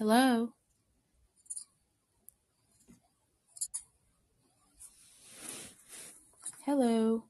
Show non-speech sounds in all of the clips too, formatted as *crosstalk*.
Hello? Hello?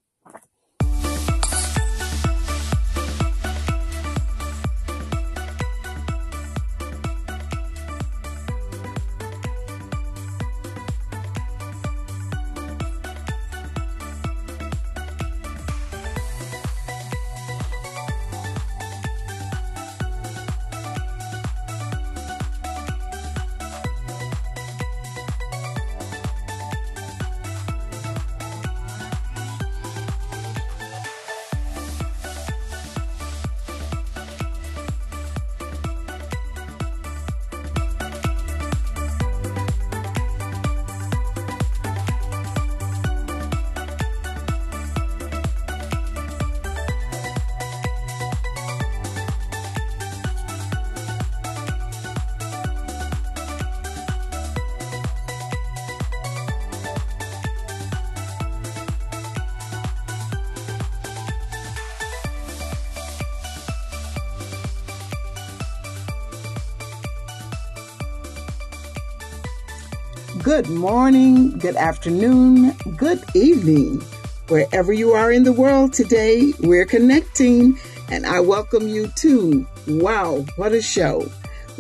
Good morning, good afternoon, good evening. Wherever you are in the world today, we're connecting, and I welcome you to Wow, what a show!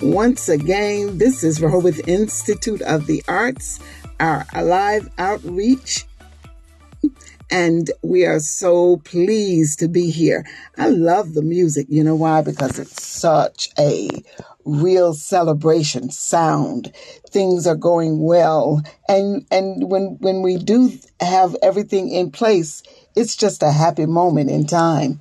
Once again, this is Rehoboth Institute of the Arts, our live outreach and we are so pleased to be here. I love the music. You know why? Because it's such a real celebration sound. Things are going well. And, and when, when we do have everything in place, it's just a happy moment in time.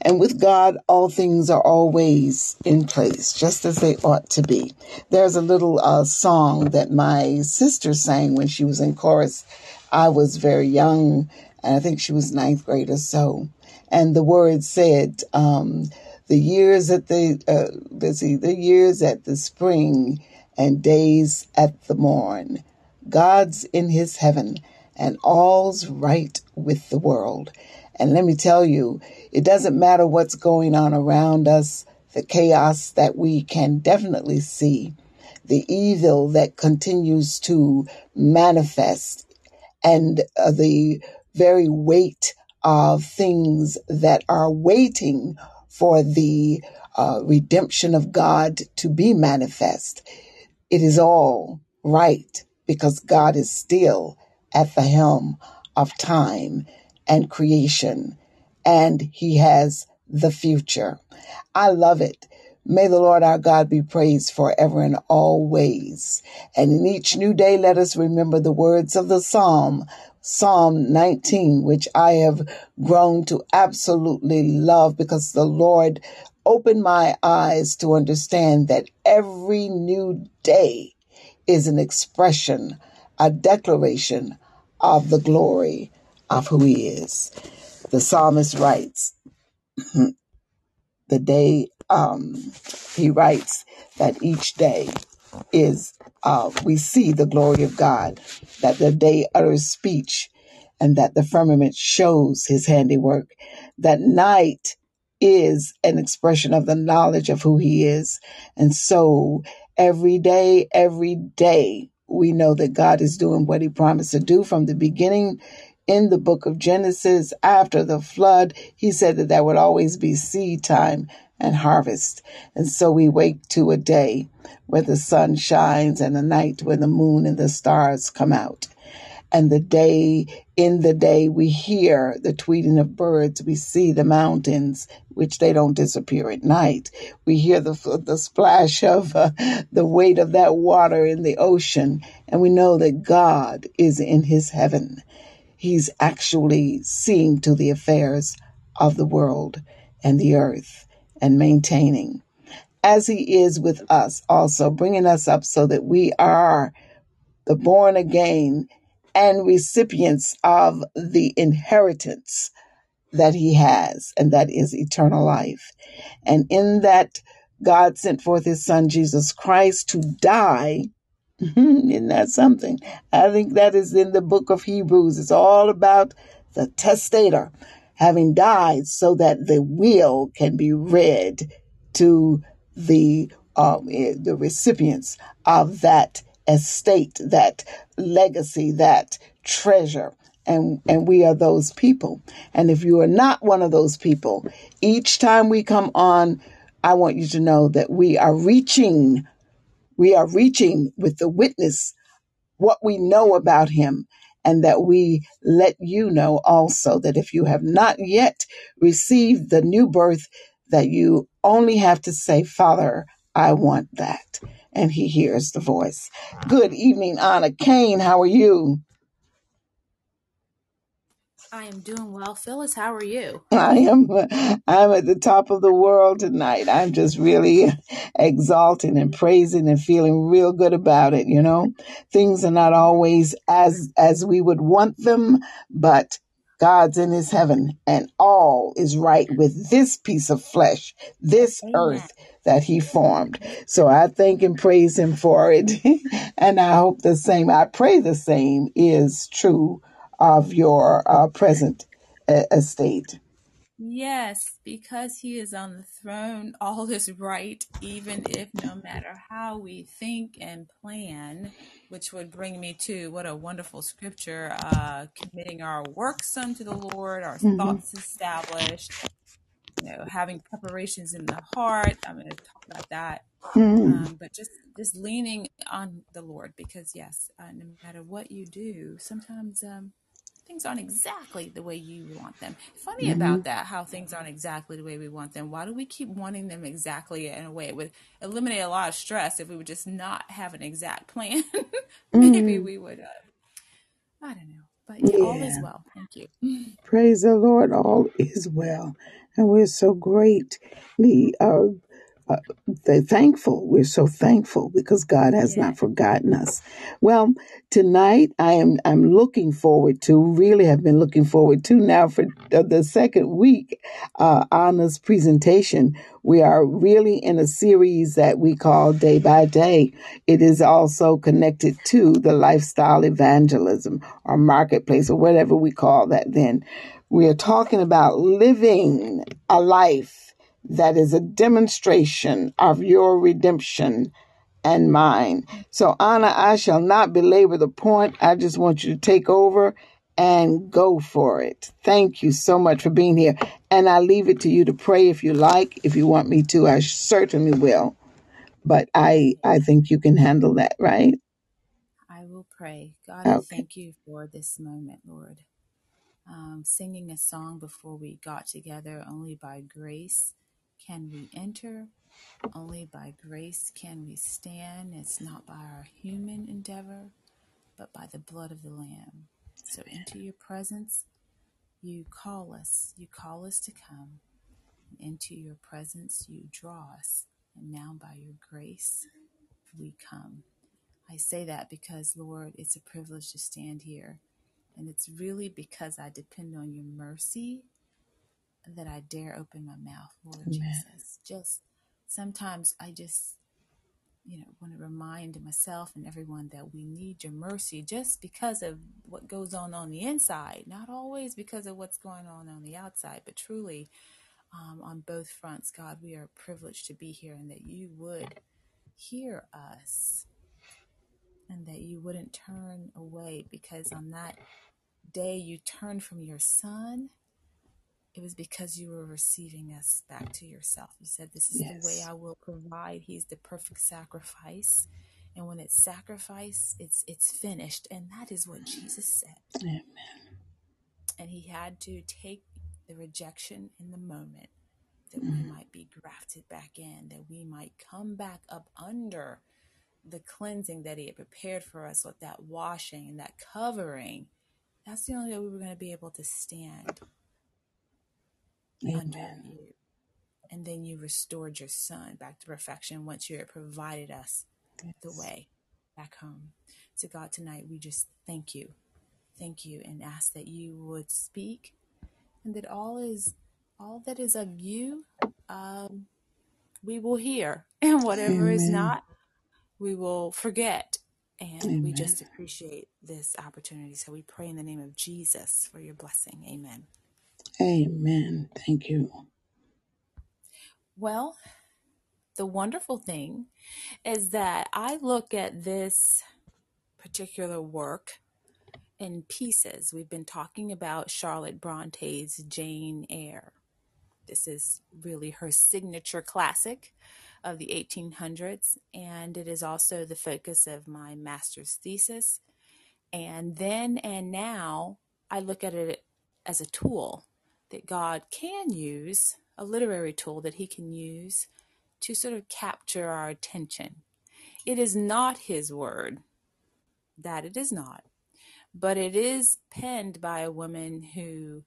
And with God, all things are always in place, just as they ought to be. There's a little uh, song that my sister sang when she was in chorus. I was very young and I think she was ninth grade or so. And the words said, um, the years at the, uh, let's see, the years at the spring and days at the morn. God's in his heaven and all's right with the world. And let me tell you, it doesn't matter what's going on around us, the chaos that we can definitely see, the evil that continues to manifest, and uh, the very weight of things that are waiting for the uh, redemption of God to be manifest. It is all right because God is still at the helm of time and creation, and He has the future. I love it. May the Lord our God be praised forever and always. And in each new day, let us remember the words of the Psalm Psalm 19, which I have grown to absolutely love because the Lord opened my eyes to understand that every new day is an expression, a declaration of the glory of who He is. The psalmist writes, *clears throat* the day, um, he writes that each day is uh, we see the glory of God, that the day utters speech, and that the firmament shows his handiwork, that night is an expression of the knowledge of who he is. And so every day, every day, we know that God is doing what he promised to do from the beginning in the book of Genesis after the flood. He said that there would always be seed time and harvest. And so we wake to a day where the sun shines and a night where the moon and the stars come out. And the day, in the day, we hear the tweeting of birds. We see the mountains, which they don't disappear at night. We hear the, the splash of uh, the weight of that water in the ocean. And we know that God is in his heaven. He's actually seeing to the affairs of the world and the earth and maintaining, as He is with us, also bringing us up so that we are the born again and recipients of the inheritance that He has, and that is eternal life. And in that, God sent forth His Son, Jesus Christ, to die. *laughs* Isn't that something? I think that is in the book of Hebrews. It's all about the testator having died so that the will can be read to the um, eh, the recipients of that estate, that legacy, that treasure. And, and we are those people. And if you are not one of those people, each time we come on, I want you to know that we are reaching, we are reaching with the witness what we know about him and that we let you know also that if you have not yet received the new birth that you only have to say father i want that. And he hears the voice. Good evening anna kane. How are you I am doing well. Phyllis, how are you? I am I'm at the top of the world tonight. I'm just really exalting and praising and feeling real good about it, you know. Things are not always as as we would want them, but God's in his heaven and all is right with this piece of flesh, this Amen. earth that he formed. So I thank and praise him for it. *laughs* and I hope the same, I pray the same is true of your uh, present uh, estate. Yes, because he is on the throne, all is right, even if no matter how we think and plan, which would bring me to what a wonderful scripture, uh, committing our works unto the Lord, our hmm thoughts established, you know, having preparations in the heart. I'm going to talk about that. hmm Um, but just just leaning on the Lord because yes, uh, no matter what you do, sometimes um, things aren't exactly the way you want them. Funny hmm about that, how things aren't exactly the way we want them. Why do we keep wanting them exactly in a way? It would eliminate a lot of stress if we would just not have an exact plan. *laughs* Maybe hmm we would. Uh, I don't know, but yeah, all is well. Thank you. Praise the Lord. All is well. And we're so greatly uh, uh, th- thankful. We're so thankful because God has Yeah. not forgotten us. Well, tonight I am I'm looking forward to. Really, have been looking forward to now for uh, the second week. Uh, Anna's presentation. We are really in a series that we call Day by Day. It is also connected to the lifestyle evangelism or marketplace or whatever we call that. Then we are talking about living a life that is a demonstration of your redemption and mine. So, Anna, I shall not belabor the point. I just want you to take over and go for it. Thank you so much for being here. And I leave it to you to pray if you like. If you want me to, I certainly will. But I, I think you can handle that, right? I will pray. God, I Okay. thank you for this moment, Lord. Um, singing a song before we got together, only by grace can we enter, only by grace can we stand. It's not by our human endeavor, but by the blood of the Lamb. So, into your presence, you call us, you call us to come. Into your presence, you draw us. And now, by your grace, we come. I say that because, Lord, it's a privilege to stand here. And it's really because I depend on your mercy that I dare open my mouth, Lord Amen. Jesus. Just sometimes I just, you know, want to remind myself and everyone that we need your mercy just because of what goes on on the inside, not always because of what's going on on the outside, but truly um, on both fronts. God, we are privileged to be here and that you would hear us and that you wouldn't turn away because on that day you turned from your son it was because you were receiving us back to yourself. You said, This is the way I will provide. He's the perfect sacrifice. And when it's sacrifice, it's it's finished. And that is what Jesus said. Amen. And he had to take the rejection in the moment that we mm. might be grafted back in, that we might come back up under the cleansing that he had prepared for us with that washing and that covering. That's the only way we were going to be able to stand Amen. you. And then you restored your son back to perfection once you had provided us the way back home. To God tonight, we just thank you. Thank you and ask that you would speak and that all is all that is of you um, we will hear *laughs* and whatever is Amen. not we will forget and we Amen. just appreciate this opportunity so we pray in the name of jesus for your blessing amen Amen. Thank you. well the wonderful thing is that I look at this particular work in pieces. We've been talking about Charlotte Bronte's Jane Eyre. This is really her signature classic of the 1800s, and it is also the focus of my master's thesis. And then and now, I look at it as a tool that God can use, a literary tool that He can use to sort of capture our attention. It is not His word, that it is not, but it is penned by a woman who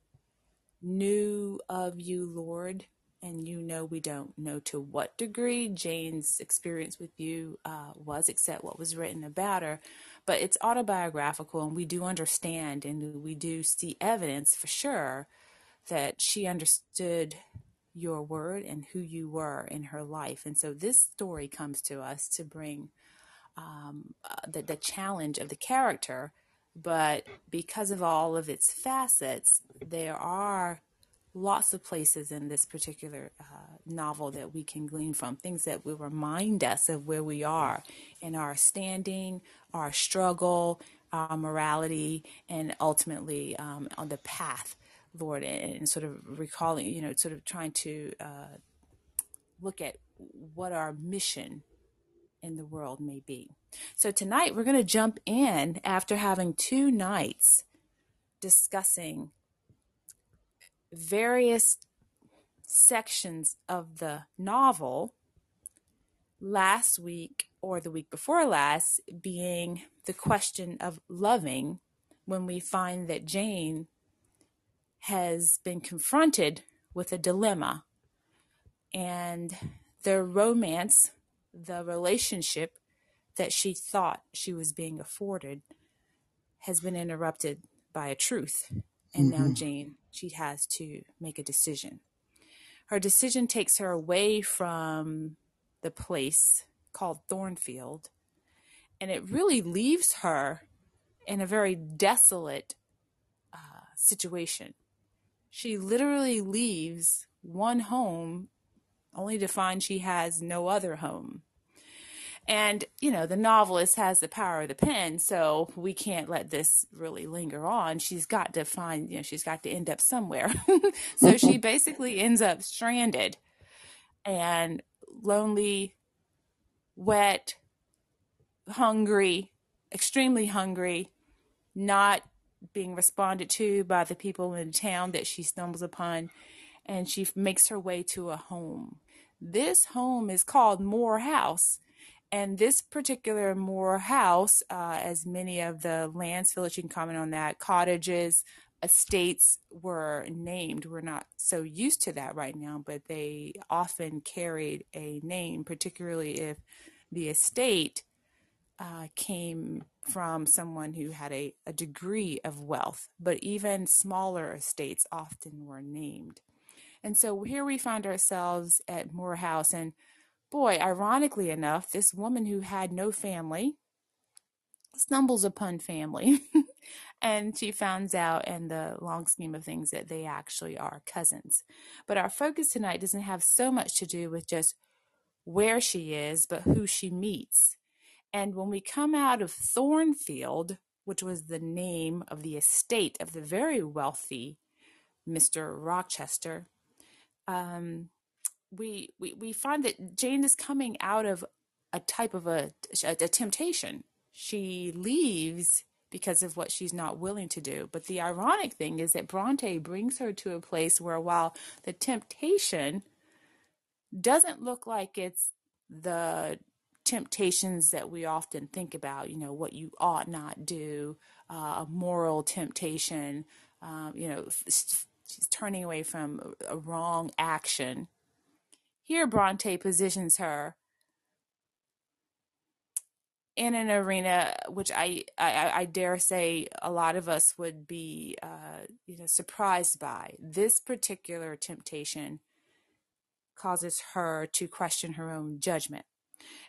knew of you, Lord, and you know we don't know to what degree Jane's experience with you uh, was, except what was written about her. But it's autobiographical, and we do understand and we do see evidence for sure that she understood your word and who you were in her life. And so this story comes to us to bring um, uh, the, the challenge of the character, but because of all of its facets, there are lots of places in this particular uh, novel that we can glean from, things that will remind us of where we are in our standing, our struggle, our morality, and ultimately um, on the path, Lord, and, and, sort of recalling, you know, sort of trying to uh, look at what our mission in the world may be. So tonight we're going to jump in after having two nights discussing various sections of the novel last week or the week before last being the question of loving when we find that Jane has been confronted with a dilemma and the romance, the relationship that she thought she was being afforded has been interrupted by a truth. And mm-hmm. now Jane she has to make a decision. Her decision takes her away from the place called Thornfield, and it really leaves her in a very desolate uh, situation. She literally leaves one home only to find she has no other home. And, you know, the novelist has the power of the pen, so we can't let this really linger on. She's got to find, you know, she's got to end up somewhere. *laughs* so she *laughs* basically ends up stranded and lonely, wet, hungry, extremely hungry, not being responded to by the people in the town that she stumbles upon. And she makes her way to a home. This home is called Moor House and this particular Moor house, uh, as many of the lands, Phyllis, you can comment on that, cottages, estates were named. We're not so used to that right now, but they often carried a name, particularly if the estate uh, came from someone who had a, a degree of wealth. But even smaller estates often were named. And so here we find ourselves at Moor House, and Boy, ironically enough, this woman who had no family stumbles upon family *laughs* and she finds out in the long scheme of things that they actually are cousins. But our focus tonight doesn't have so much to do with just where she is, but who she meets. And when we come out of Thornfield, which was the name of the estate of the very wealthy Mr. Rochester, um, we, we we find that Jane is coming out of a type of a, a, a temptation. She leaves because of what she's not willing to do. But the ironic thing is that Bronte brings her to a place where while the temptation doesn't look like it's the temptations that we often think about, you know, what you ought not do, uh, a moral temptation, um, you know, she's turning away from a wrong action here, Bronte positions her in an arena which I, I, I dare say a lot of us would be uh, you know surprised by. This particular temptation causes her to question her own judgment.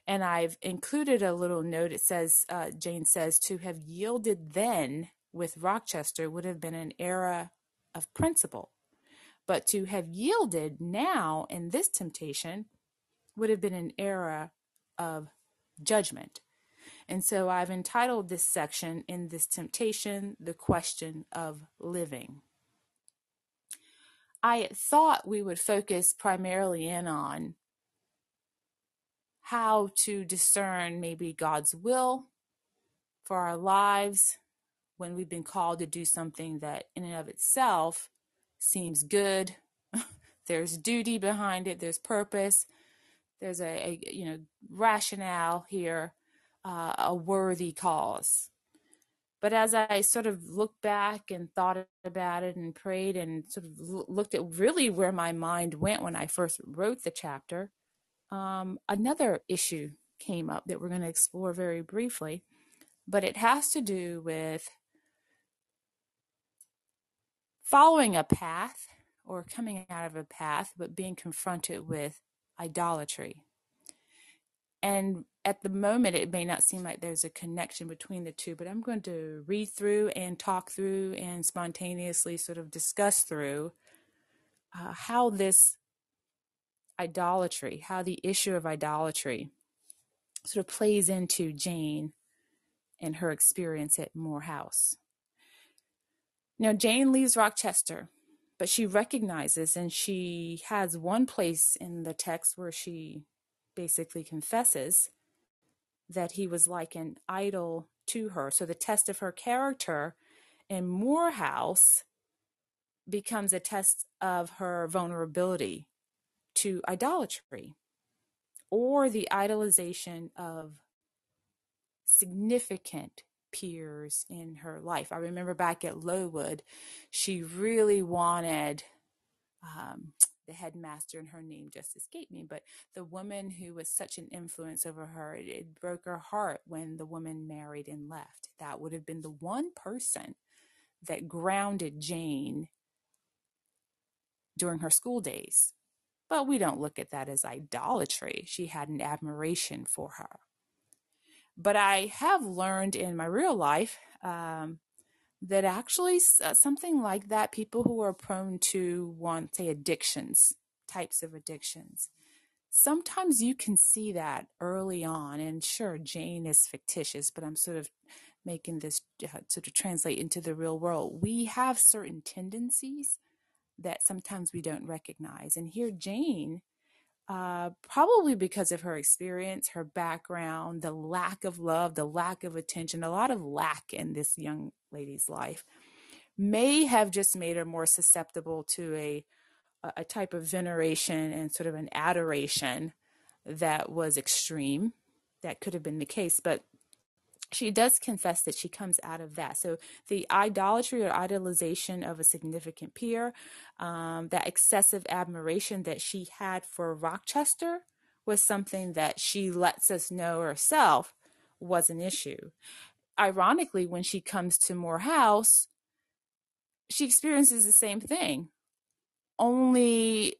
And I've included a little note. It says, uh, Jane says, to have yielded then with Rochester would have been an era of principle. But to have yielded now in this temptation would have been an era of judgment. And so I've entitled this section in this temptation, the question of living. I thought we would focus primarily in on how to discern maybe God's will for our lives when we've been called to do something that in and of itself seems good. *laughs* there's duty behind it, there's purpose, there's a, a you know rationale here, uh, a worthy cause. But as I sort of looked back and thought about it and prayed and sort of looked at really where my mind went when I first wrote the chapter, um, another issue came up that we're going to explore very briefly. But it has to do with following a path or coming out of a path, but being confronted with idolatry. And at the moment, it may not seem like there's a connection between the two, but I'm going to read through and talk through and spontaneously sort of discuss through uh, how this idolatry, how the issue of idolatry sort of plays into Jane and her experience at Moor House. Now, Jane leaves Rochester, but she recognizes and she has one place in the text where she basically confesses that he was like an idol to her. So the test of her character in Moor House becomes a test of her vulnerability to idolatry or the idolization of significant peers in her life. I remember back at Lowood, she really wanted um, the headmaster, and her name just escaped me, but the woman who was such an influence over her, it, it broke her heart when the woman married and left. That would have been the one person that grounded Jane during her school days. But we don't look at that as idolatry. She had an admiration for her. But I have learned in my real life um, that actually uh, something like that, people who are prone to want, say, addictions, types of addictions, sometimes you can see that early on. And sure, Jane is fictitious, but I'm sort of making this uh, sort of translate into the real world. We have certain tendencies that sometimes we don't recognize. And here, Jane uh, probably because of her experience, her background, the lack of love, the lack of attention, a lot of lack in this young lady's life, may have just made her more susceptible to a a type of veneration and sort of an adoration that was extreme. That could have been the case, but she does confess that she comes out of that. So the idolatry or idolization of a significant peer, um, that excessive admiration that she had for Rochester was something that she lets us know herself was an issue. Ironically, when she comes to Moor House, she experiences the same thing, only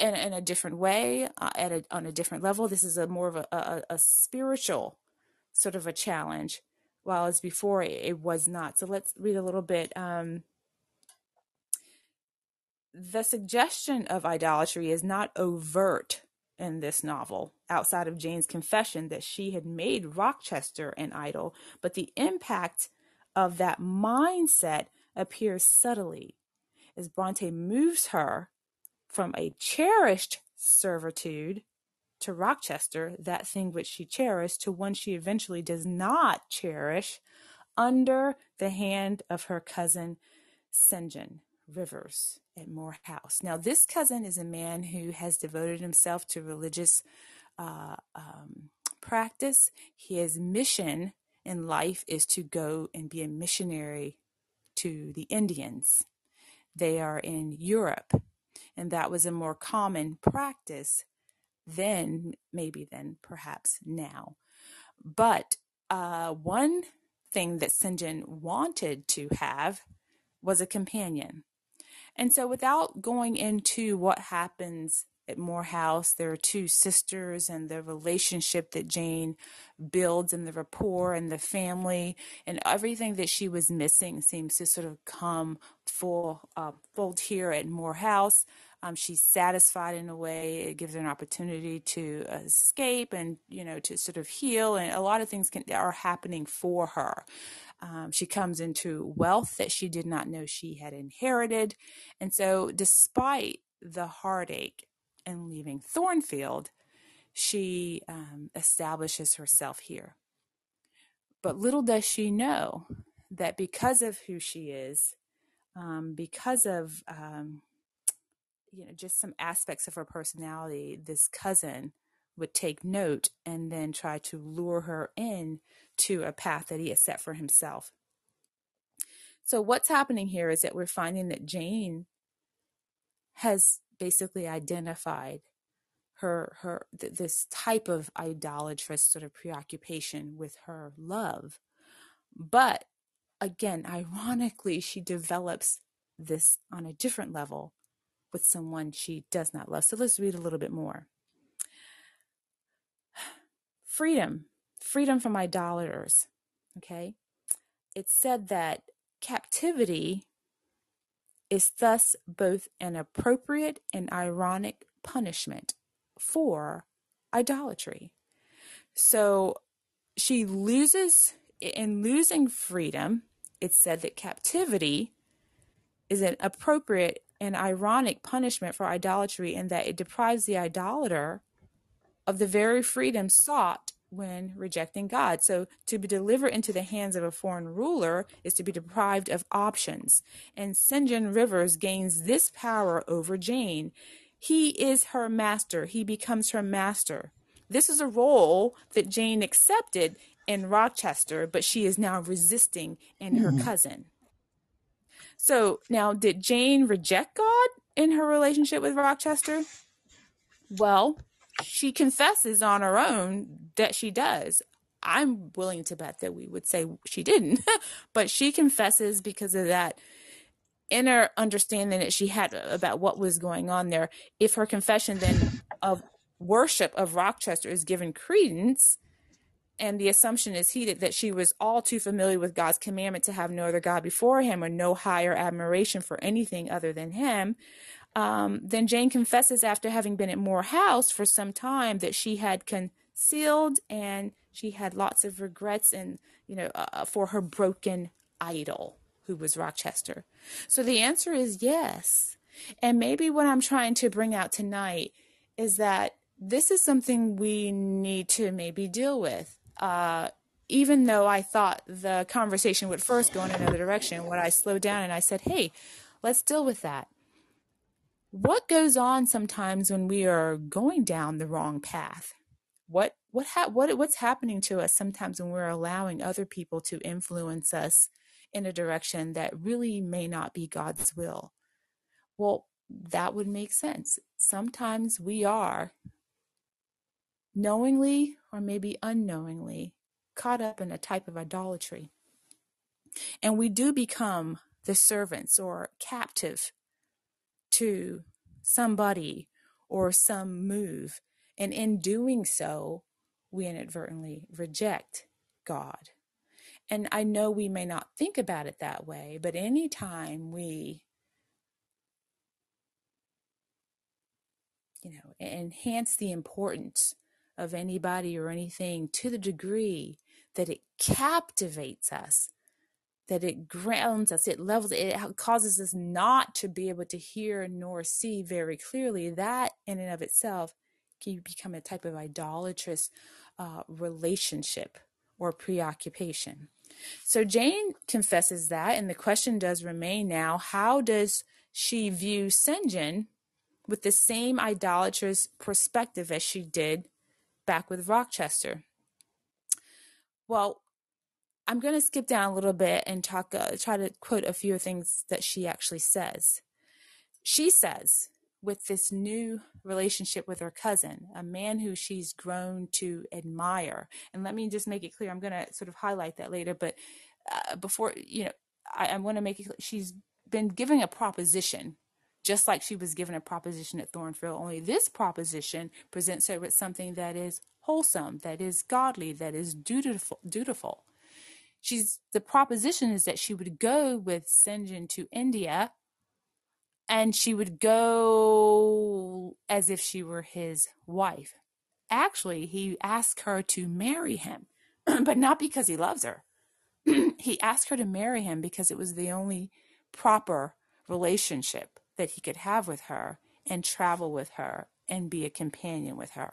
in, in a different way, uh, at a, on a different level. This is a more of a, a, a spiritual sort of a challenge, while as before it, was not. So let's read a little bit. Um, the suggestion of idolatry is not overt in this novel, outside of Jane's confession that she had made Rochester an idol, but the impact of that mindset appears subtly as Bronte moves her from a cherished servitude to Rochester that thing which she cherished to one she eventually does not cherish under the hand of her cousin St. John Rivers at Moor House. Now, this cousin is a man who has devoted himself to religious uh, um, practice. His mission in life is to go and be a missionary to the Indians. They are in Europe, and that was a more common practice then, maybe then, perhaps now. But uh, one thing that. John wanted to have was a companion. And so, without going into what happens at Moor House, there are two sisters and the relationship that Jane builds and the rapport and the family and everything that she was missing seems to sort of come full uh, fold here at Moor House. Um, she's satisfied in a way. It gives her an opportunity to escape and you know to sort of heal, and a lot of things can, are happening for her. Um, she comes into wealth that she did not know she had inherited, and so despite the heartache and leaving Thornfield, she um, establishes herself here. But little does she know that because of who she is, um, because of um, you know just some aspects of her personality, this cousin would take note and then try to lure her in to a path that he has set for himself. So what's happening here is that we're finding that Jane has basically identified her her th- this type of idolatrous sort of preoccupation with her love but again ironically she develops this on a different level with someone she does not love. So let's read a little bit more. *sighs* Freedom. Freedom from idolaters. Okay? It said that captivity is thus both an appropriate and ironic punishment for idolatry. So she loses, in losing freedom, it's said that captivity is an appropriate and ironic punishment for idolatry in that it deprives the idolater of the very freedom sought when rejecting God. So to be delivered into the hands of a foreign ruler is to be deprived of options. And St. John Rivers gains this power over Jane. He is her master. He becomes her master. This is a role that Jane accepted in Rochester, but she is now resisting in her mm. cousin. So now, did Jane reject God in her relationship with Rochester? Well, she confesses on her own that she does. I'm willing to bet that we would say she didn't, *laughs* but she confesses because of that inner understanding that she had about what was going on there, if her confession then of worship of Rochester is given credence, and the assumption is heated that she was all too familiar with God's commandment to have no other God before him or no higher admiration for anything other than him, um, then Jane confesses after having been at Moor House for some time that she had concealed and she had lots of regrets and you know uh, for her broken idol who was Rochester? So the answer is yes. And maybe what I'm trying to bring out tonight is that this is something we need to maybe deal with. Even though I thought the conversation would first go in another direction, when I slowed down and I said, hey, let's deal with that. What goes on sometimes when we are going down the wrong path? What what ha- what what's happening to us sometimes when we're allowing other people to influence us in a direction that really may not be God's will. Well, that would make sense. Sometimes we are knowingly or maybe unknowingly caught up in a type of idolatry. And we do become the servants or captive to somebody or some move. And in doing so, we inadvertently reject God. And I know we may not think about it that way, but anytime we, you know, enhance the importance of anybody or anything to the degree that it captivates us, that it grounds us, it levels, it causes us not to be able to hear nor see very clearly, that in and of itself can become a type of idolatrous uh, relationship or preoccupation. So Jane confesses that, and the question does remain now how does she view. John with the same idolatrous perspective as she did back with Rochester? Well, I'm going to skip down a little bit and talk, uh, try to quote a few things that she actually says. She says, with this new relationship with her cousin, a man who she's grown to admire. And let me just make it clear, I'm going to sort of highlight that later, but uh, before, you know, I, I want to make it clear, she's been giving a proposition, just like she was given a proposition at Thornfield, only this proposition presents her with something that is wholesome, that is godly, that is dutiful. dutiful. She's the proposition is that she would go with. John to India and she would go as if she were his wife. Actually, he asked her to marry him, *clears throat* but not because he loves her. *clears throat* he asked her to marry him because it was the only proper relationship that he could have with her and travel with her and be a companion with her.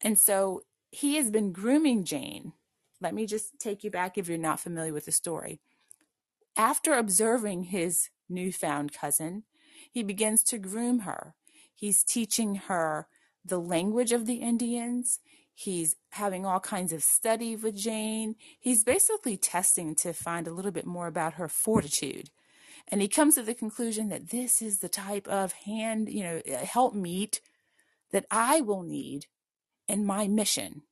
And so he has been grooming Jane. Let me just take you back if you're not familiar with the story. After observing his newfound cousin, he begins to groom her. He's teaching her the language of the Indians. He's having all kinds of study with Jane. He's basically testing to find a little bit more about her fortitude. And he comes to the conclusion that this is the type of hand, you know, help meet that I will need in my mission.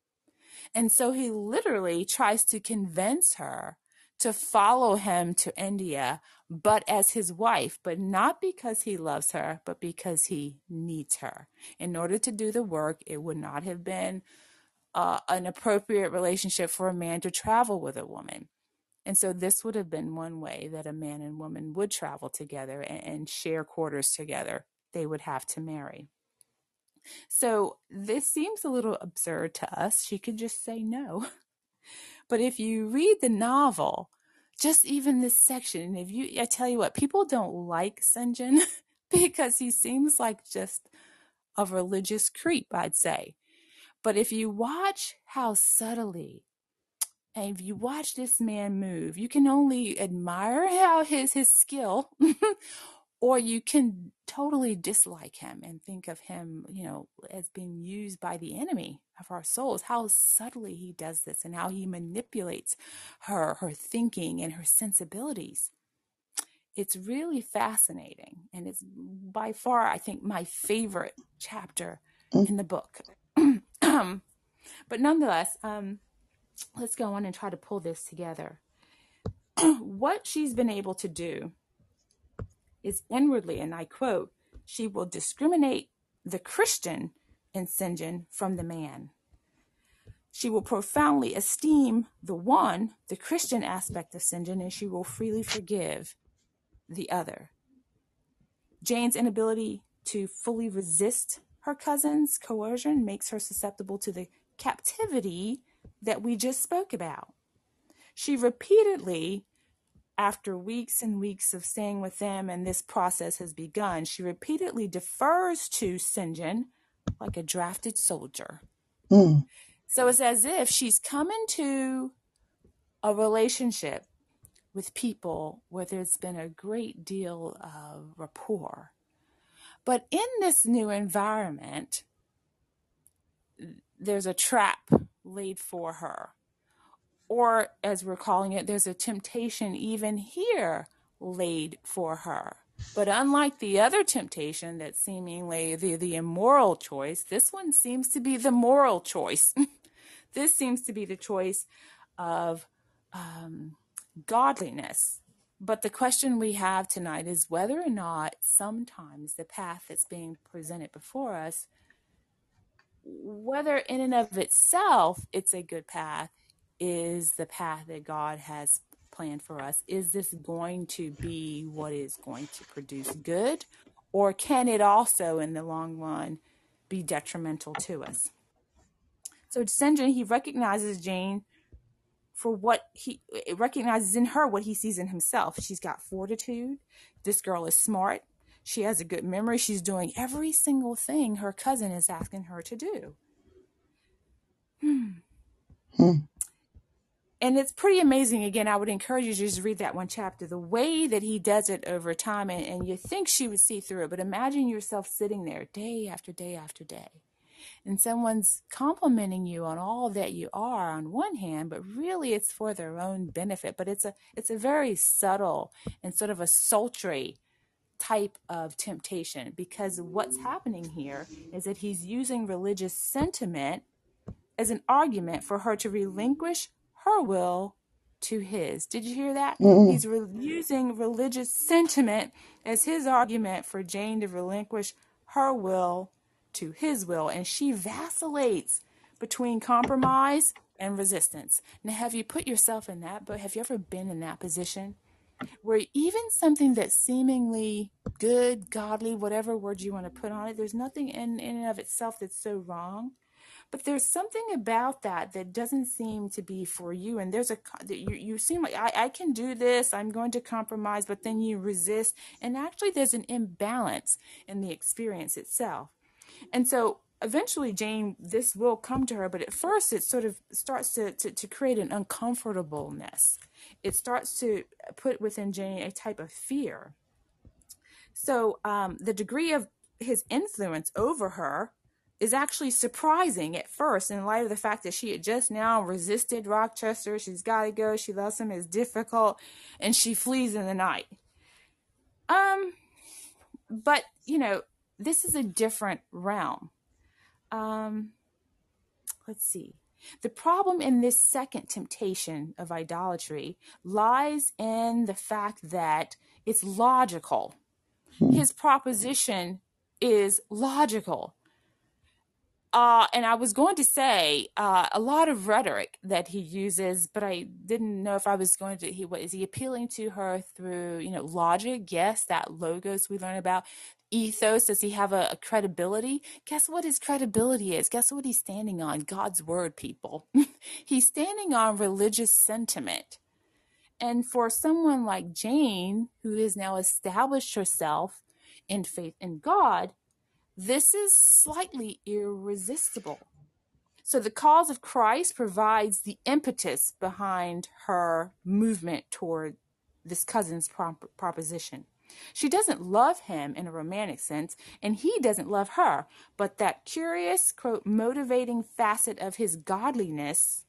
And so he literally tries to convince her to follow him to India, but as his wife, but not because he loves her, but because he needs her. In order to do the work, it would not have been uh, an appropriate relationship for a man to travel with a woman. And so this would have been one way that a man and woman would travel together and, and share quarters together. They would have to marry. So this seems a little absurd to us. She could just say no. *laughs* But if you read the novel, just even this section, and if you, I tell you what, people don't like. John *laughs* because he seems like just a religious creep, I'd say. But if you watch how subtly and if you watch this man move, you can only admire how his his skill *laughs* or you can totally dislike him and think of him, you know, as being used by the enemy of our souls. How subtly he does this and how he manipulates her, her thinking and her sensibilities. It's really fascinating. And it's by far, I think, my favorite chapter mm. in the book. um, *clears throat* but nonetheless, um, let's go on and try to pull this together. *clears throat* what she's been able to do is inwardly, and I quote, she will discriminate the Christian in. John from the man. She will profoundly esteem the one, the Christian aspect of. John, and she will freely forgive the other. Jane's inability to fully resist her cousin's coercion makes her susceptible to the captivity that we just spoke about. She repeatedly after weeks and weeks of staying with them and this process has begun, she repeatedly defers to. John like a drafted soldier. Mm. So it's as if she's coming to a relationship with people where there's been a great deal of rapport. But in this new environment, there's a trap laid for her or as we're calling it, there's a temptation even here laid for her. But unlike the other temptation that seemingly the, the immoral choice, this one seems to be the moral choice. *laughs* this seems to be the choice of um, godliness. But the question we have tonight is whether or not sometimes the path that's being presented before us, whether in and of itself it's a good path, is the path that God has planned for us? Is this going to be what is going to produce good? Or can it also, in the long run, be detrimental to us? So. John, he recognizes Jane for what he recognizes in her what he sees in himself. She's got fortitude. This girl is smart. She has a good memory. She's doing every single thing her cousin is asking her to do. Hmm. Hmm and it's pretty amazing. Again, I would encourage you to just read that one chapter. The way that he does it over time, and, and you think she would see through it, but imagine yourself sitting there day after day after day, and someone's complimenting you on all that you are on one hand, but really it's for their own benefit. But it's a it's a very subtle and sort of a sultry type of temptation because what's happening here is that he's using religious sentiment as an argument for her to relinquish her will to his. Did you hear that? Mm-hmm. He's re- using religious sentiment as his argument for Jane to relinquish her will to his will, and she vacillates between compromise and resistance. Now, have you put yourself in that? But have you ever been in that position where even something that's seemingly good, godly, whatever word you want to put on it, there's nothing in, in and of itself that's so wrong. But there's something about that that doesn't seem to be for you. And there's a, you, you seem like, I, I can do this, I'm going to compromise, but then you resist. And actually, there's an imbalance in the experience itself. And so eventually Jane, this will come to her, but at first it sort of starts to, to, to, create an uncomfortableness. It starts to put within Jane a type of fear. So um, the degree of his influence over her is actually surprising at first in light of the fact that she had just now resisted Rochester. She's got to go. She loves him. It's difficult. And she flees in the night. Um, but, you know, this is a different realm um, let's see. The problem in this second temptation of idolatry lies in the fact that it's logical. Hmm. His proposition is logical. Uh, and I was going to say uh, a lot of rhetoric that he uses, but I didn't know if I was going to. He what is he appealing to her through you know logic? Yes, that logos we learn about ethos? Does he have a, a, credibility? Guess what his credibility is? Guess what he's standing on? God's word, people. *laughs* he's standing on religious sentiment. And for someone like Jane, who has now established herself in faith in God, this is slightly irresistible. So the cause of Christ provides the impetus behind her movement toward this cousin's prop- proposition. She doesn't love him in a romantic sense, and he doesn't love her. But that curious, quote, motivating facet of his godliness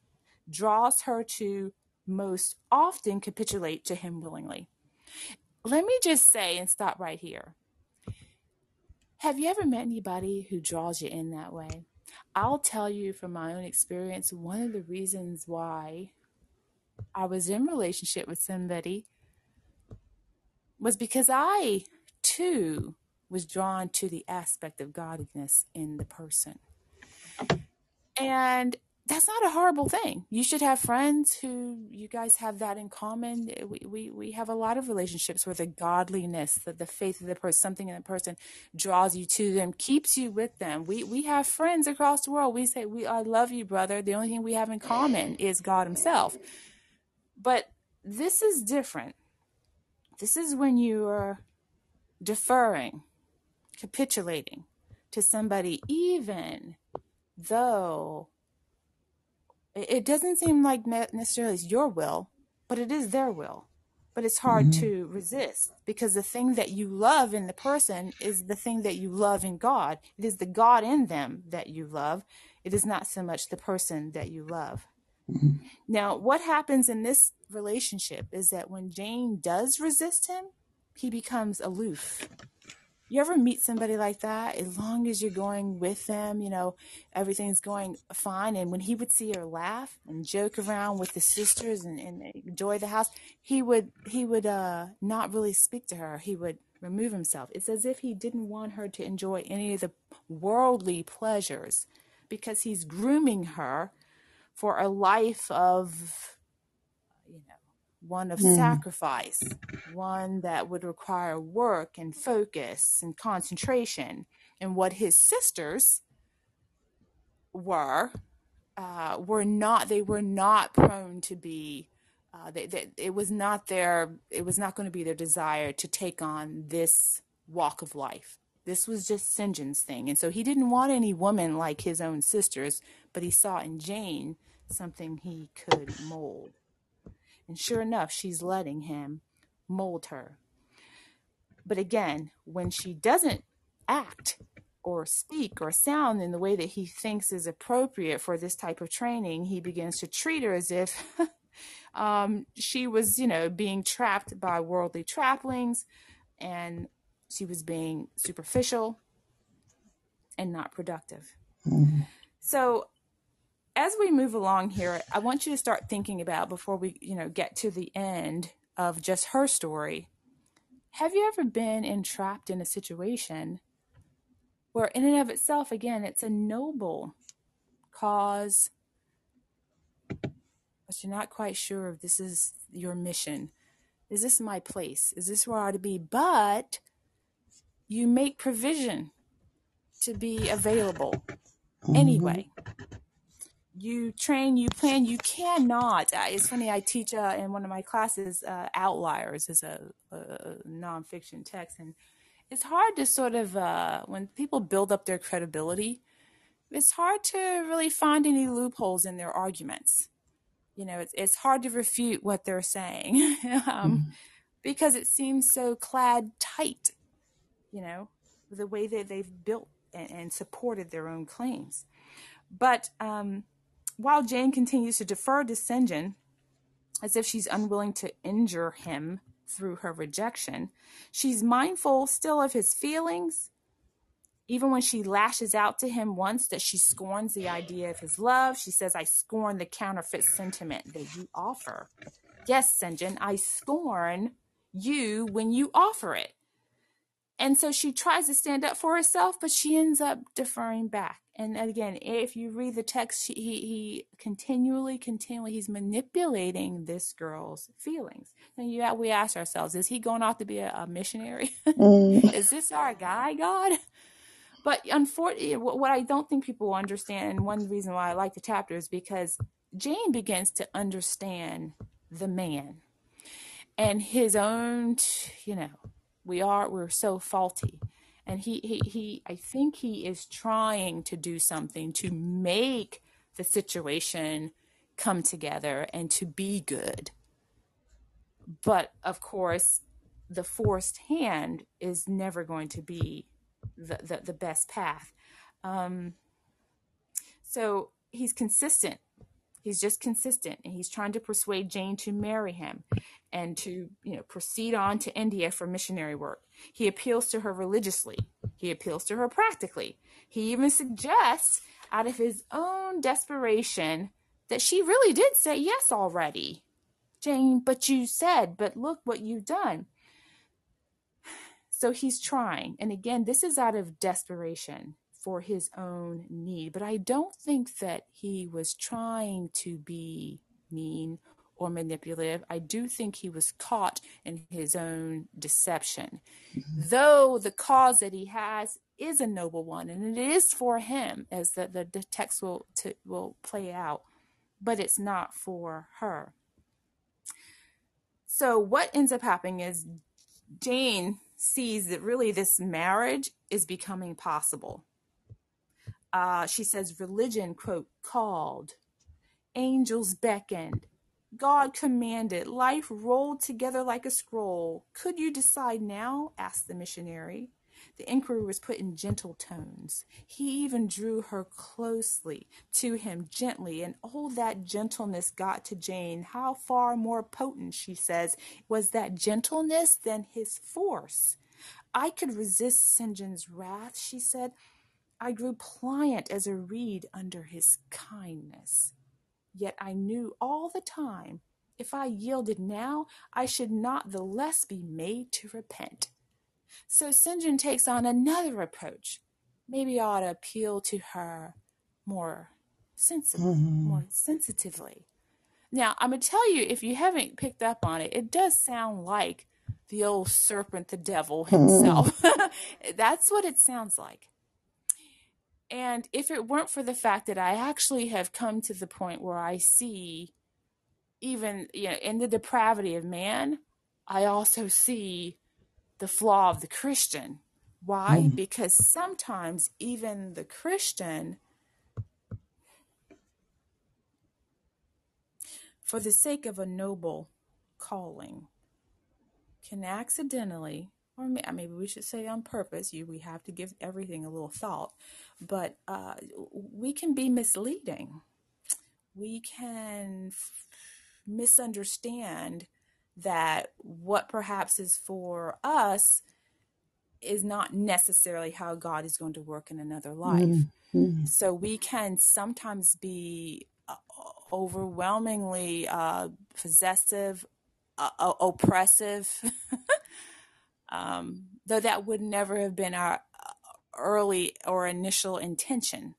draws her to most often capitulate to him willingly. Let me just say and stop right here. Have you ever met anybody who draws you in that way? I'll tell you from my own experience, one of the reasons why I was in relationship with somebody was because I too was drawn to the aspect of godliness in the person. And that's not a horrible thing. You should have friends who you guys have that in common. We, we, we have a lot of relationships where the godliness, the, the faith of the person, something in the person draws you to them, keeps you with them. We, we have friends across the world. We say, we, I love you, brother. The only thing we have in common is God himself. But this is different. This is when you are deferring, capitulating to somebody, even though it doesn't seem like necessarily it's your will, but it is their will. But it's hard mm-hmm. to resist because the thing that you love in the person is the thing that you love in God. It is the God in them that you love. It is not so much the person that you love. Mm-hmm. Now, what happens in this relationship is that when Jane does resist him, he becomes aloof. You ever meet somebody like that? As long as you're going with them, you know, everything's going fine. And when he would see her laugh and joke around with the sisters and, and enjoy the house, he would he would uh, not really speak to her. He would remove himself. It's as if he didn't want her to enjoy any of the worldly pleasures because he's grooming her for a life of, one of mm. sacrifice, one that would require work and focus and concentration. And what his sisters were, uh, were not, they were not prone to be. Uh, they, they, it was not their it was not going to be their desire to take on this walk of life this was just St. John's thing. And so he didn't want any woman like his own sisters, but he saw in Jane something he could mold. And sure enough, she's letting him mold her. But again, when she doesn't act or speak or sound in the way that he thinks is appropriate for this type of training, he begins to treat her as if *laughs* um, she was, you know, being trapped by worldly trappings and she was being superficial and not productive. Mm-hmm. So as we move along here, I want you to start thinking about before we, you know, get to the end of just her story. Have you ever been entrapped in a situation where in and of itself again it's a noble cause but you're not quite sure if this is your mission Is this my place? Is this where I ought to be? But you make provision to be available Mm-hmm. You train, you plan, you cannot. It's funny, I teach uh, in one of my classes, uh, Outliers is a, a nonfiction text. And it's hard to sort of, uh, when people build up their credibility, it's hard to really find any loopholes in their arguments. You know, it's, it's hard to refute what they're saying *laughs* um, because it seems so clad tight, you know, the way that they've built and, and supported their own claims. But um, while Jane continues to defer to St. As if she's unwilling to injure him through her rejection, she's mindful still of his feelings. Even when she lashes out to him once that she scorns the idea of his love, she says, I scorn the counterfeit sentiment that you offer. Yes. John, I scorn you when you offer it. And so she tries to stand up for herself, but she ends up deferring back. And again, if you read the text, he, he continually, continually, he's manipulating this girl's feelings. And you, we ask ourselves, is he going off to be a, a missionary? Mm. *laughs* is this our guy, God? But unfortunately, what I don't think people understand, and one reason why I like the chapter is because Jane begins to understand the man and his own, you know, we are we're so faulty and he he, he i think he is trying to do something to make the situation come together and to be good. But of course the forced hand is never going to be the the, the best path. Um so he's consistent he's just consistent and he's trying to persuade jane to marry him and to you know proceed on to india for missionary work. He appeals to her religiously. He appeals to her practically. He even suggests out of his own desperation that she really did say yes already. Jane but you said but look what you've done. *sighs* So he's trying. And again this is out of desperation for his own need. But I don't think that he was trying to be mean or manipulative. I do think he was caught in his own deception. Mm-hmm. Though the cause that he has is a noble one and it is for him as the, the, the text will to, will play out, but it's not for her. So what ends up happening is Jane sees that really this marriage is becoming possible uh, she says religion, quote, called, angels beckoned, God commanded, life rolled together like a scroll. Could you decide now? asked the missionary. The inquiry was put in gentle tones. He even drew her closely to him gently, and all that gentleness got to Jane. How far more potent, she says, was that gentleness than his force. I could resist St. John's wrath, she said. I grew pliant as a reed under his kindness. Yet I knew all the time if I yielded now, I should not the less be made to repent. So St. John takes on another approach. Maybe I ought to appeal to her more sensible, Mhm. more sensitively. Now, I'm going to tell you, if you haven't picked up on it, it does sound like the old serpent, the devil *laughs* himself. *laughs* That's what it sounds like. And if it weren't for the fact that I actually have come to the point where I see, even you know, in the depravity of man, I also see the flaw of the Christian. Why? Mm. Because sometimes even the Christian, for the sake of a noble calling, can accidentally, or maybe we should say on purpose, you we have to give everything a little thought, but uh, we can be misleading. We can f- misunderstand that what perhaps is for us is not necessarily how God is going to work in another life. Mm. Mm. So we can sometimes be uh, overwhelmingly uh, possessive, uh, oppressive, *laughs* um, though that would never have been our uh, early or initial intention.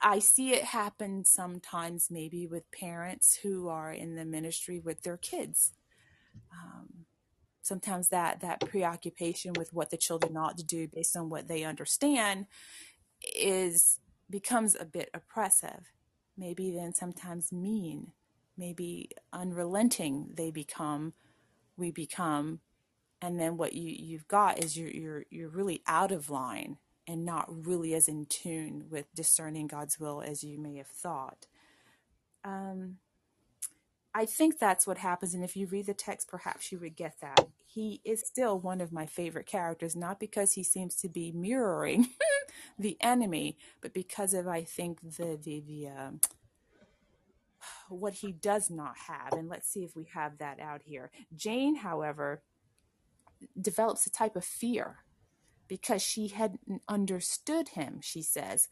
I see it happen sometimes, maybe with parents who are in the ministry with their kids. Um, sometimes that that preoccupation with what the children ought to do based on what they understand is becomes a bit oppressive maybe then sometimes mean maybe unrelenting they become we become and then what you you've got is you're you're you're really out of line and not really as in tune with discerning God's will as you may have thought. Um, I think that's what happens. And if you read the text, perhaps you would get that. He is still one of my favorite characters, not because he seems to be mirroring *laughs* the enemy, but because of, I think, the, the, the, um, what he does not have. And let's see if we have that out here. Jane, however, develops a type of fear because she hadn't understood him, she says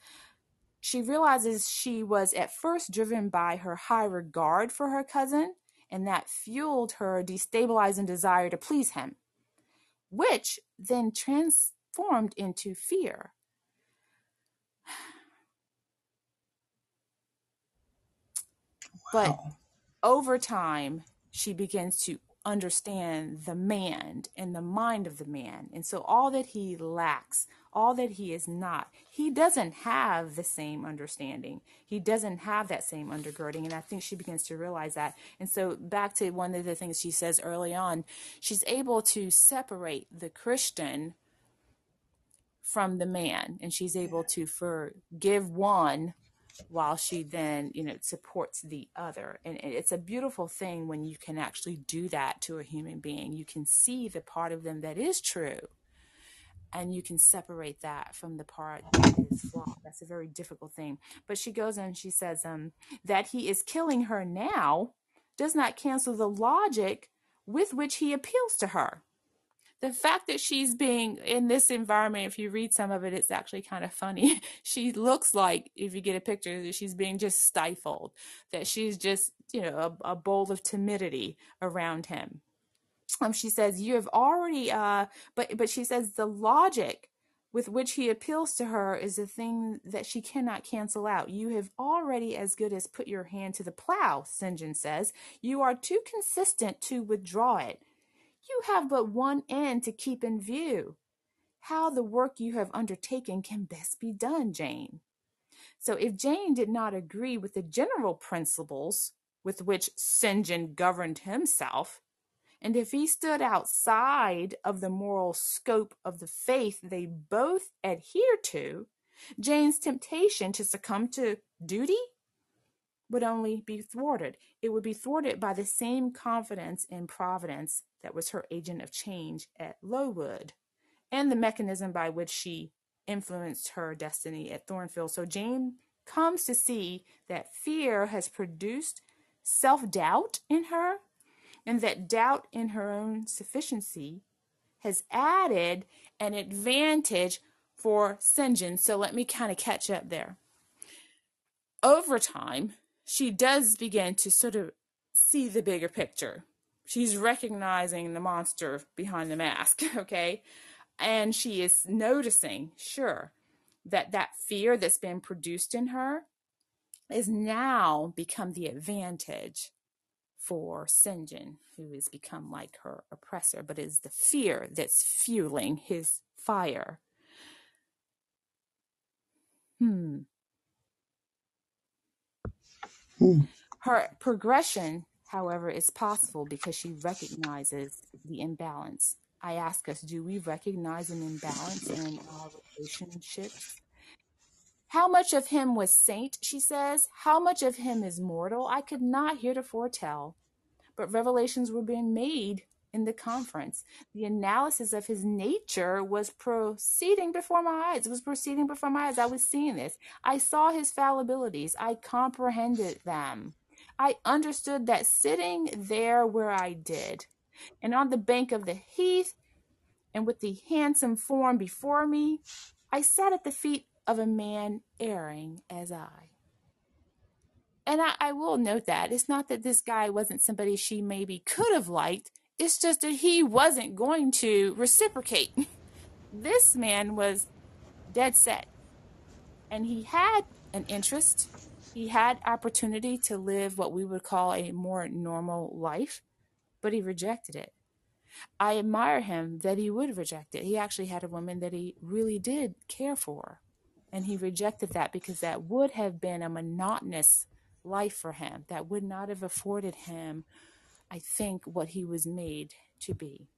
she realizes she was at first driven by her high regard for her cousin, and that fueled her destabilizing desire to please him, which then transformed into fear. *sighs* But over time, she begins to understand the man and the mind of the man. And so all that he lacks, all that he is not, he doesn't have the same understanding. He doesn't have that same undergirding. And I think she begins to realize that. And so back to one of the things she says early on, she's able to separate the Christian from the man and she's able to forgive one while she then you know supports the other. And it's a beautiful thing when you can actually do that to a human being. You can see the part of them that is true and you can separate that from the part that is flawed. That's a very difficult thing. But she goes and she says um, that he is killing her now does not cancel the logic with which he appeals to her the fact that she's being in this environment, if you read some of it, it's actually kind of funny. *laughs* she looks like, if you get a picture, that she's being just stifled, that she's just, you know, a, a bowl of timidity around him. Um, she says, you have already, uh, but, but she says the logic with which he appeals to her is a thing that she cannot cancel out. You have already as good as put your hand to the plow, St. John says. You are too consistent to withdraw it. You have but one end to keep in view how the work you have undertaken can best be done, Jane. So, if Jane did not agree with the general principles with which St. John governed himself, and if he stood outside of the moral scope of the faith they both adhere to, Jane's temptation to succumb to duty would only be thwarted. It would be thwarted by the same confidence in Providence that was her agent of change at Lowood and the mechanism by which she influenced her destiny at Thornfield. So Jane comes to see that fear has produced self doubt in her, and that doubt in her own sufficiency has added an advantage for St. John. So let me kind of catch up there. Over time, she does begin to sort of see the bigger picture. She's recognizing the monster behind the mask, *laughs* okay? And she is noticing, sure, that that fear that's been produced in her is now become the advantage for. John, who has become like her oppressor, but is the fear that's fueling his fire. Hmm. Hmm. Her progression, however, is possible because she recognizes the imbalance. I ask us, do we recognize an imbalance in our relationships? How much of him was saint, she says? How much of him is mortal? I could not heretofore tell. But revelations were being made in the conference. The analysis of his nature was proceeding before my eyes. It was proceeding before my eyes. I was seeing this. I saw his fallibilities. I comprehended them. I understood that sitting there where I did, and on the bank of the heath, and with the handsome form before me, I sat at the feet of a man erring as I. And I, I will note that it's not that this guy wasn't somebody she maybe could have liked, it's just that he wasn't going to reciprocate. *laughs* this man was dead set. And he had an interest. He had opportunity to live what we would call a more normal life. but he rejected it. I admire him that he would reject it. He actually had a woman that he really did care for, and he rejected that because that would have been a monotonous life for him. That would not have afforded him, I think, what he was made to be.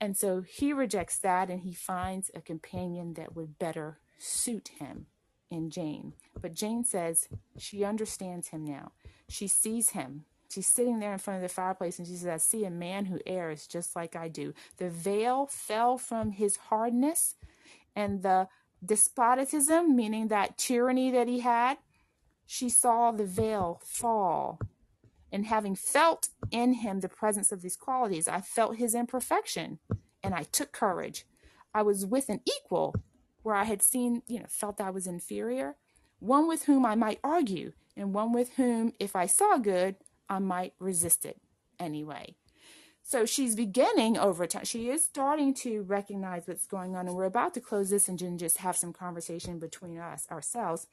And so he rejects that and he finds a companion that would better suit him in Jane. But Jane says she understands him now. She sees him. She's sitting there in front of the fireplace and she says, I see a man who errs just like I do. The veil fell from his hardness and the despotism, meaning that tyranny that he had, she saw the veil fall. And having felt in him the presence of these qualities, I felt his imperfection and I took courage. I was with an equal where I had seen, you know, felt I was inferior, one with whom I might argue, and one with whom, if I saw good, I might resist it anyway. So she's beginning over time. She is starting to recognize what's going on, and we're about to close this and just have some conversation between us ourselves.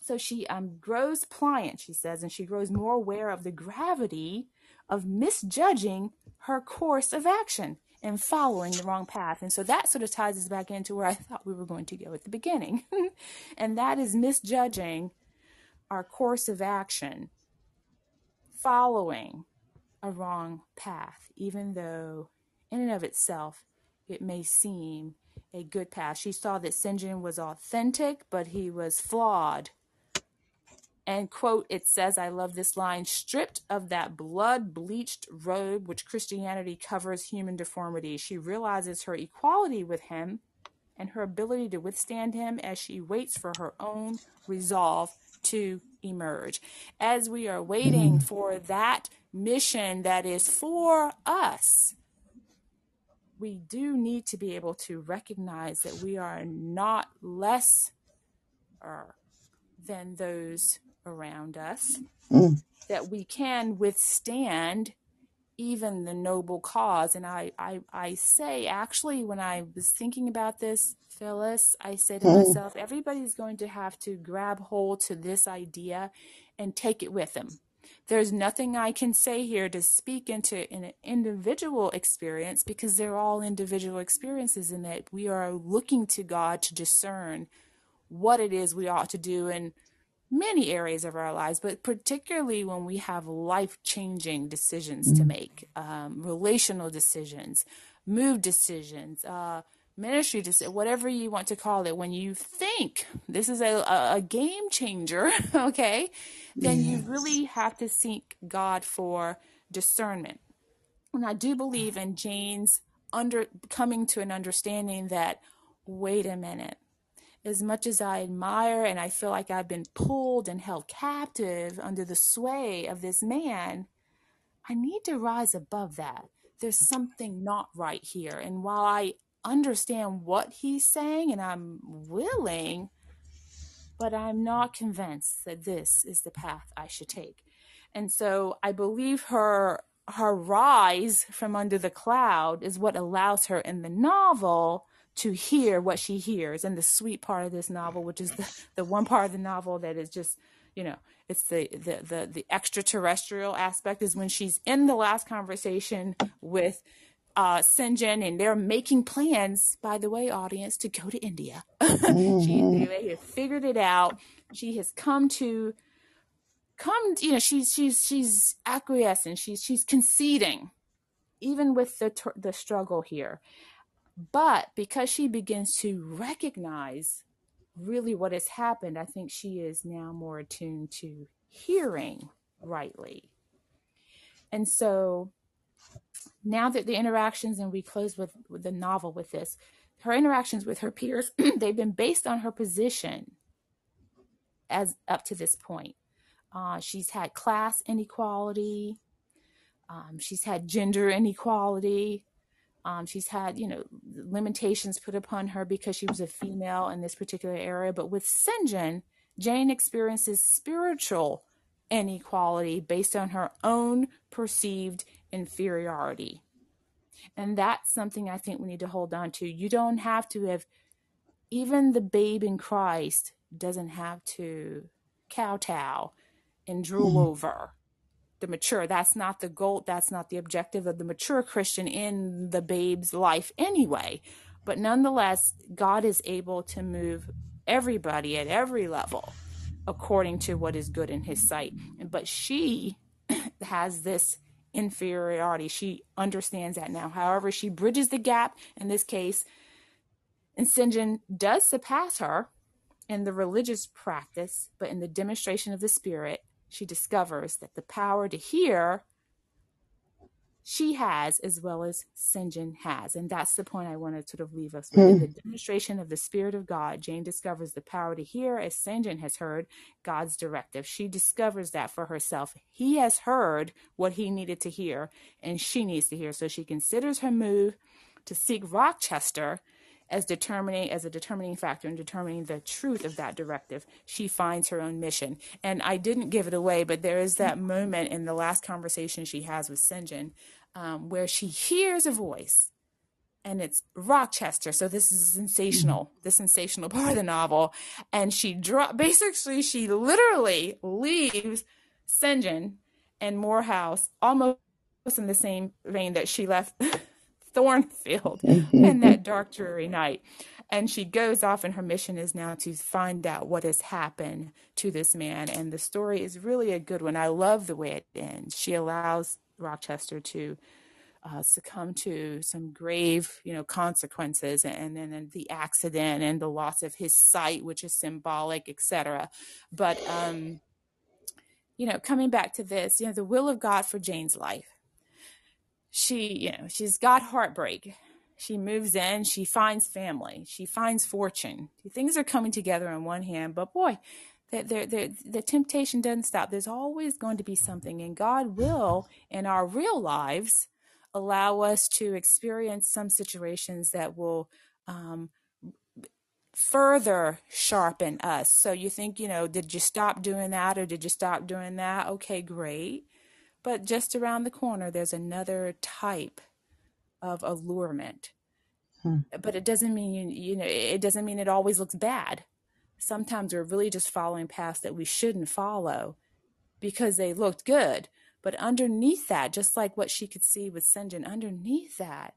So she um, grows pliant, she says, and she grows more aware of the gravity of misjudging her course of action and following the wrong path. And so that sort of ties us back into where I thought we were going to go at the beginning. *laughs* and that is misjudging our course of action, following a wrong path, even though in and of itself it may seem a good path. She saw that St. John was authentic, but he was flawed and quote it says i love this line stripped of that blood bleached robe which christianity covers human deformity she realizes her equality with him and her ability to withstand him as she waits for her own resolve to emerge as we are waiting mm-hmm. for that mission that is for us we do need to be able to recognize that we are not less than those around us mm. that we can withstand even the noble cause. And I, I, I say, actually, when I was thinking about this, Phyllis, I said to mm. myself, everybody's going to have to grab hold to this idea and take it with them. There's nothing I can say here to speak into an individual experience because they're all individual experiences in that we are looking to God to discern what it is we ought to do in many areas of our lives, but particularly when we have life changing decisions to make, um, relational decisions, move decisions, uh, ministry decisions, whatever you want to call it. When you think this is a, a game changer, *laughs* okay, then yes. you really have to seek God for discernment. And I do believe in Jane's under coming to an understanding that wait a minute as much as I admire and I feel like I've been pulled and held captive under the sway of this man, I need to rise above that. There's something not right here. And while I understand what he's saying and I'm willing, but I'm not convinced that this is the path I should take. And so I believe her her rise from under the cloud is what allows her in the novel to hear what she hears and the sweet part of this novel which is the, the one part of the novel that is just you know it's the, the the the extraterrestrial aspect is when she's in the last conversation with uh St. John and they're making plans by the way audience to go to India *laughs* mm-hmm. she they have figured it out she has come to come you know she's she's she's acquiescing she's she's conceding even with the the struggle here but because she begins to recognize really what has happened, I think she is now more attuned to hearing rightly. And so now that the interactions, and we close with, with the novel with this, her interactions with her peers, *clears throat* they've been based on her position as up to this point. Uh, she's had class inequality. Um, she's had gender inequality. Um, she's had, you know, limitations put upon her because she was a female in this particular area. But with St. John, Jane experiences spiritual inequality based on her own perceived inferiority. And that's something I think we need to hold on to. You don't have to have, even the babe in Christ doesn't have to kowtow and drool mm. over the mature. That's not the goal. That's not the objective of the mature Christian in the babe's life anyway. But nonetheless, God is able to move everybody at every level according to what is good in his sight. But she *clears throat* has this inferiority. She understands that now. However, she bridges the gap in this case, and. John does surpass her in the religious practice, but in the demonstration of the Spirit, she discovers that the power to hear she has as well as St. John has. And that's the point I want to sort of leave us with. In the demonstration of the Spirit of God, Jane discovers the power to hear as St. John has heard God's directive. She discovers that for herself. He has heard what he needed to hear, and she needs to hear. So she considers her move to seek Rochester as determining as a determining factor in determining the truth of that directive she finds her own mission and i didn't give it away but there is that moment in the last conversation she has with. John um, where she hears a voice and it's Rochester. So this is sensational, the sensational part of the novel. And she drop basically she literally leaves. John and Moor House almost in the same vein that she left Thornfield and that dark dreary night. And she goes off and her mission is now to find out what has happened to this man. And the story is really a good one. I love the way it ends. She allows Rochester to uh, succumb to some grave, you know, consequences, and then the accident and the loss of his sight, which is symbolic, etc. But um, you know, coming back to this, you know, the will of God for Jane's life. She, you know, she's got heartbreak. She moves in, she finds family, she finds fortune. Things are coming together on one hand, but boy, that there, there, the temptation doesn't stop. There's always going to be something, and God will, in our real lives, allow us to experience some situations that will um, further sharpen us. So you think, you know, did you stop doing that or did you stop doing that? Okay, great. But just around the corner, there's another type of allurement. Hmm. But it doesn't mean you, you know, it doesn't mean it always looks bad sometimes we're really just following paths that we shouldn't follow because they looked good. But underneath that, just like what she could see with. John, underneath that,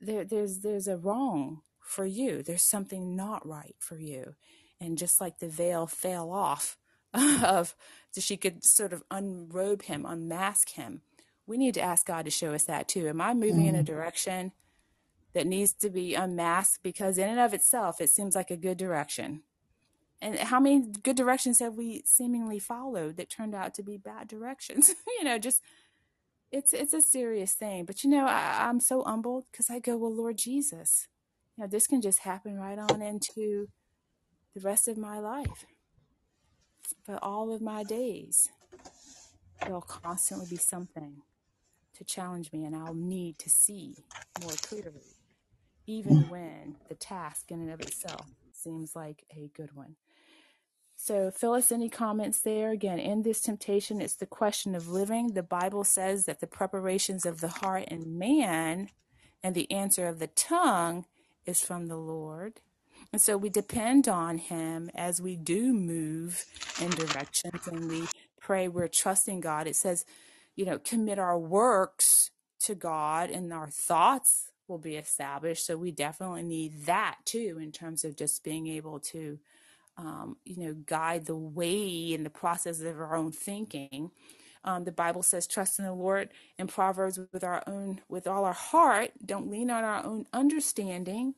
there, there's there's a wrong for you. There's something not right for you, and just like the veil fell off *laughs* of, so she could sort of unrobe him, unmask him. We need to ask God to show us that too. Am I moving mm. in a mm. direction that needs to be unmasked? Because in and of itself, it seems like a good direction and how many good directions have we seemingly followed that turned out to be bad directions *laughs* you know just it's it's a serious thing but you know I, i'm so humbled because i go well lord jesus you know this can just happen right on into the rest of my life for all of my days there'll constantly be something to challenge me and i'll need to see more clearly even when the task in and of itself seems like a good one so, Phyllis, any comments there? Again, in this temptation, it's the question of living. The Bible says that the preparations of the heart and man and the answer of the tongue is from the Lord. And so we depend on Him as we do move in directions and we pray, we're trusting God. It says, you know, commit our works to God and our thoughts will be established. So we definitely need that too in terms of just being able to um, you know, guide the way in the process of our own thinking. Um, the Bible says, "Trust in the Lord." In Proverbs, with our own, with all our heart, don't lean on our own understanding.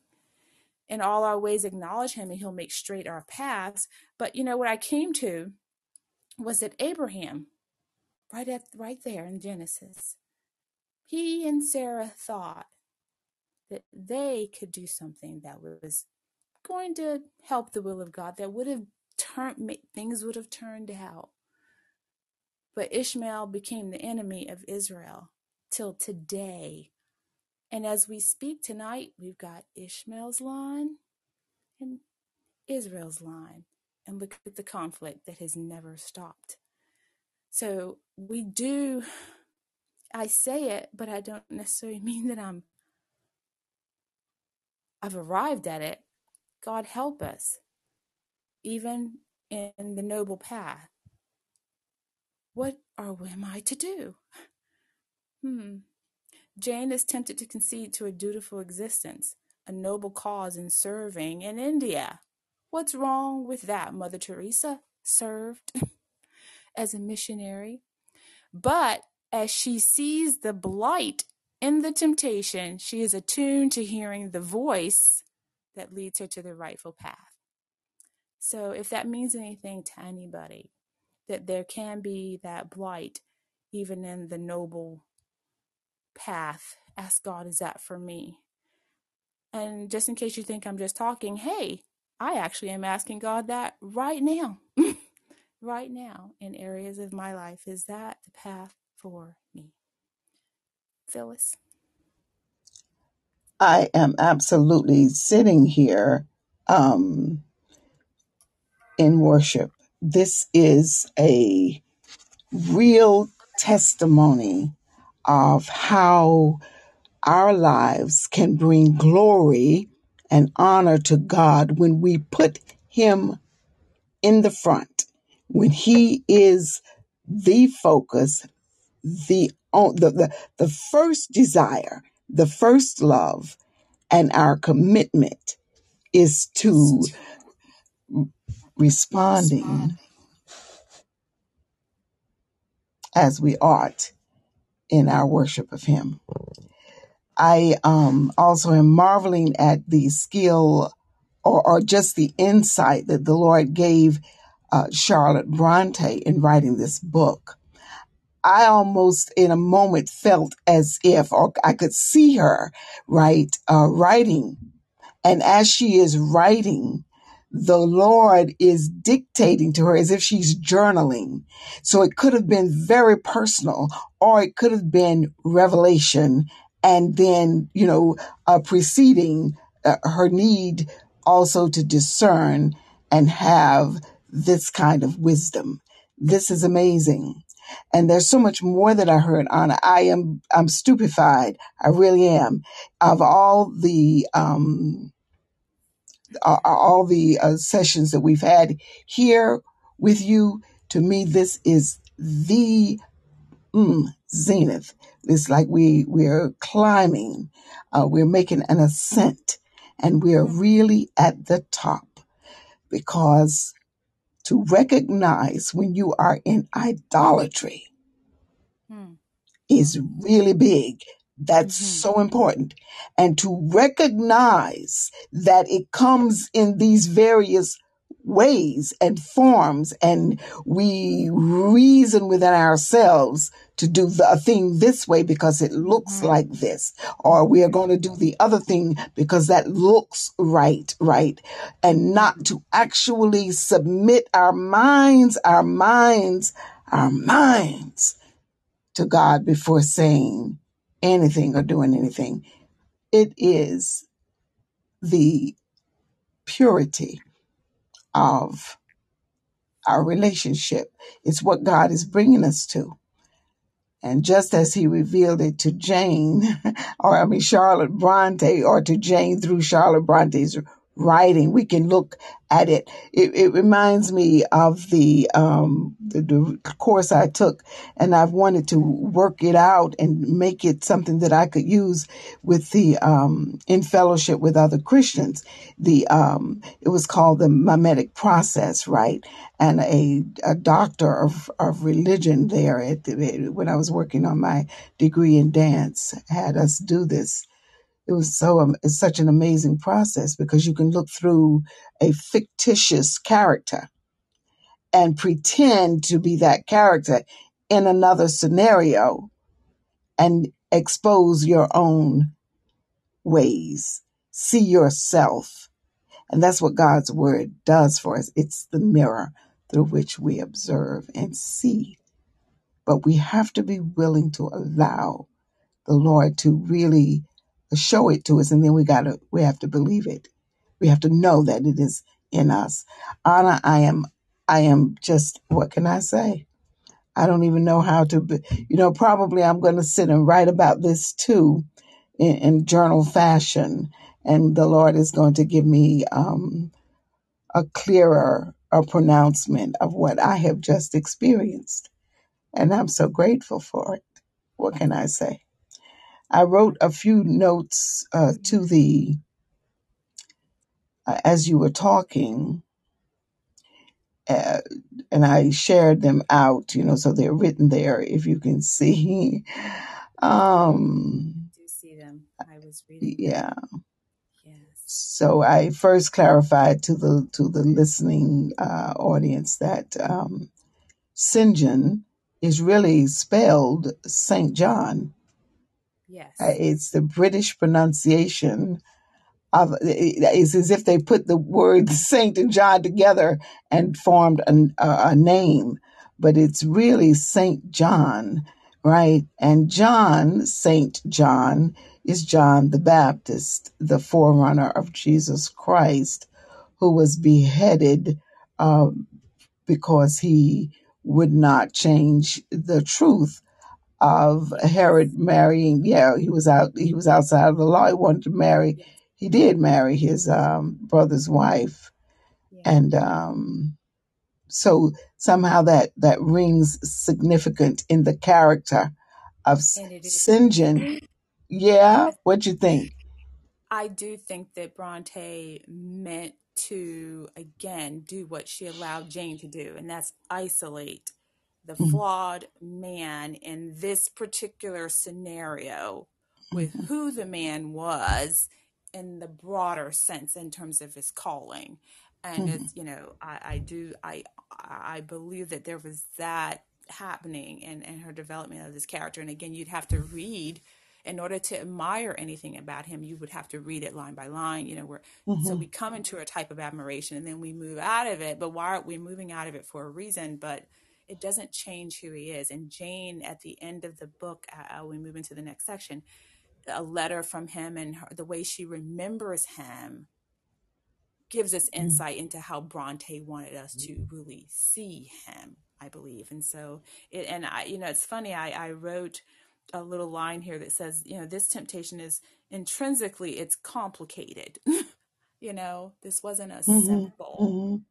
In all our ways, acknowledge Him, and He'll make straight our paths. But you know what I came to was that Abraham, right at right there in Genesis, he and Sarah thought that they could do something that was going to help the will of God that would have turned things would have turned out. But Ishmael became the enemy of Israel till today. And as we speak tonight, we've got Ishmael's line and Israel's line. And look at the conflict that has never stopped. So we do, I say it, but I don't necessarily *laughs* mean that I'm, I've arrived at it. God help us, even in the noble path. What or am I to do? Hmm. Jane is tempted to concede to a dutiful existence, a noble cause in serving in India. What's wrong with that, Mother Teresa? Served *laughs* as a missionary. But as she sees the blight in the temptation, she is attuned to hearing the voice that leads her to the rightful path. So, if that means anything to anybody, that there can be that blight even in the noble path, ask God, is that for me? And just in case you think I'm just talking, hey, I actually am asking God that right now. *laughs* right now in areas of my life. Is that the path for me? Phyllis? I am absolutely sitting here um, in worship. This is a real testimony of how our lives can bring glory and honor to God when we put Him in the front, when He is the focus, the, the, the, the first desire, the first love, and our commitment is to responding. as we ought in our worship of Him. I um, also am marveling at the skill or, or just the insight that the Lord gave uh, Charlotte Bronte in writing this book. I almost in a moment felt as if, or I could see her, right, uh, writing. And as she is writing, the Lord is dictating to her as if she's journaling. So it could have been very personal or it could have been revelation and then, you know, uh, preceding uh, her need also to discern and have this kind of wisdom. This is amazing. And there's so much more that I heard, Anna. I am, I'm stupefied. I really am. Of all the, um, all the uh, sessions that we've had here with you, to me, this is the mm, zenith. It's like we we're climbing, uh, we're making an ascent, and we're really at the top because to recognize when you are in idolatry Hmm. is really big. That's Mhm. so important. And to recognize that it comes in these various ways and forms, and we reason within ourselves to do the a thing this way because it looks Mhm. like this, or we are going to do the other thing because that looks right, right, and not to actually submit our minds, our minds, our minds to God before saying anything or doing anything. It is the purity of our relationship. It's what God is bringing us to. And just as he revealed it to Jane, *laughs* or I mean Charlotte Bronte, or to Jane through Charlotte Bronte's writing, we can look at it. It, it reminds me of the, um, the the course I took, and I've wanted to work it out and make it something that I could use with the um, in fellowship with other Christians. The um, it was called the mimetic process, right? And a, a doctor of, of religion there at the, when I was working on my degree in dance had us do this it was so um, it's such an amazing process because you can look through a fictitious character and pretend to be that character in another scenario and expose your own ways. See yourself. And that's what god's word does for us. It's the mirror through which we observe and see. But we have to be willing to allow the Lord to really show it to us, and then we gotta we have to believe it. We have to know that it is in us. Anna, I am I am just what can I say? I don't even know how to. Be, you know, probably I'm going to sit and write about this too, in, in journal fashion, and the Lord is going to give me um, a clearer a pronouncement of what I have just experienced. and I'm so grateful for it. What can I say? I wrote a few notes uh, to the uh, as you were talking, uh, and I shared them out. You know, so they're written there. If you can *laughs* see, um, I do see them. I was reading them. yeah. Yes. So I first clarified to the to the listening uh, audience that um, St. is really spelled Saint John. Uh, Yes. It's the British pronunciation of it's as if they put the word *laughs* Saint and John together and formed a, a, a name, but it's really Saint John, right? And John, Saint John, is John the Baptist, the forerunner of Jesus Christ, who was beheaded uh, because he would not change the truth of Herod marrying. Yeah, he was out. He was outside of the law. He wanted to marry. He did marry his um, brother's wife, Yeah. and um, so somehow that that rings significant in the character of S- And it St. John. is. Yeah, what you think? I do think that Bronte meant to again do what she allowed Jane to do, and that's isolate the Mhm, flawed man in this particular scenario with mhm, who the man was in the broader sense in terms of his calling. And mhm, it's, you know, I, I do I I believe that there was that happening in, in her development of this character. And again, you'd have to read in order to admire anything about him, you would have to read it line by line. You know, where so we come into a type of admiration and then we move out of it. But why aren't we moving out of it for a reason? But it doesn't change who he is. And Jane, at the end of the book, uh, uh, we move into the next section, a letter from him and her, the way she remembers him gives us mhm, insight into how Bronte wanted us to really see him, I believe. And so it and I you know it's funny I I wrote a little line here that says, you know, this temptation is intrinsically it's complicated. *laughs* you know, this wasn't a mhm, simple mhm,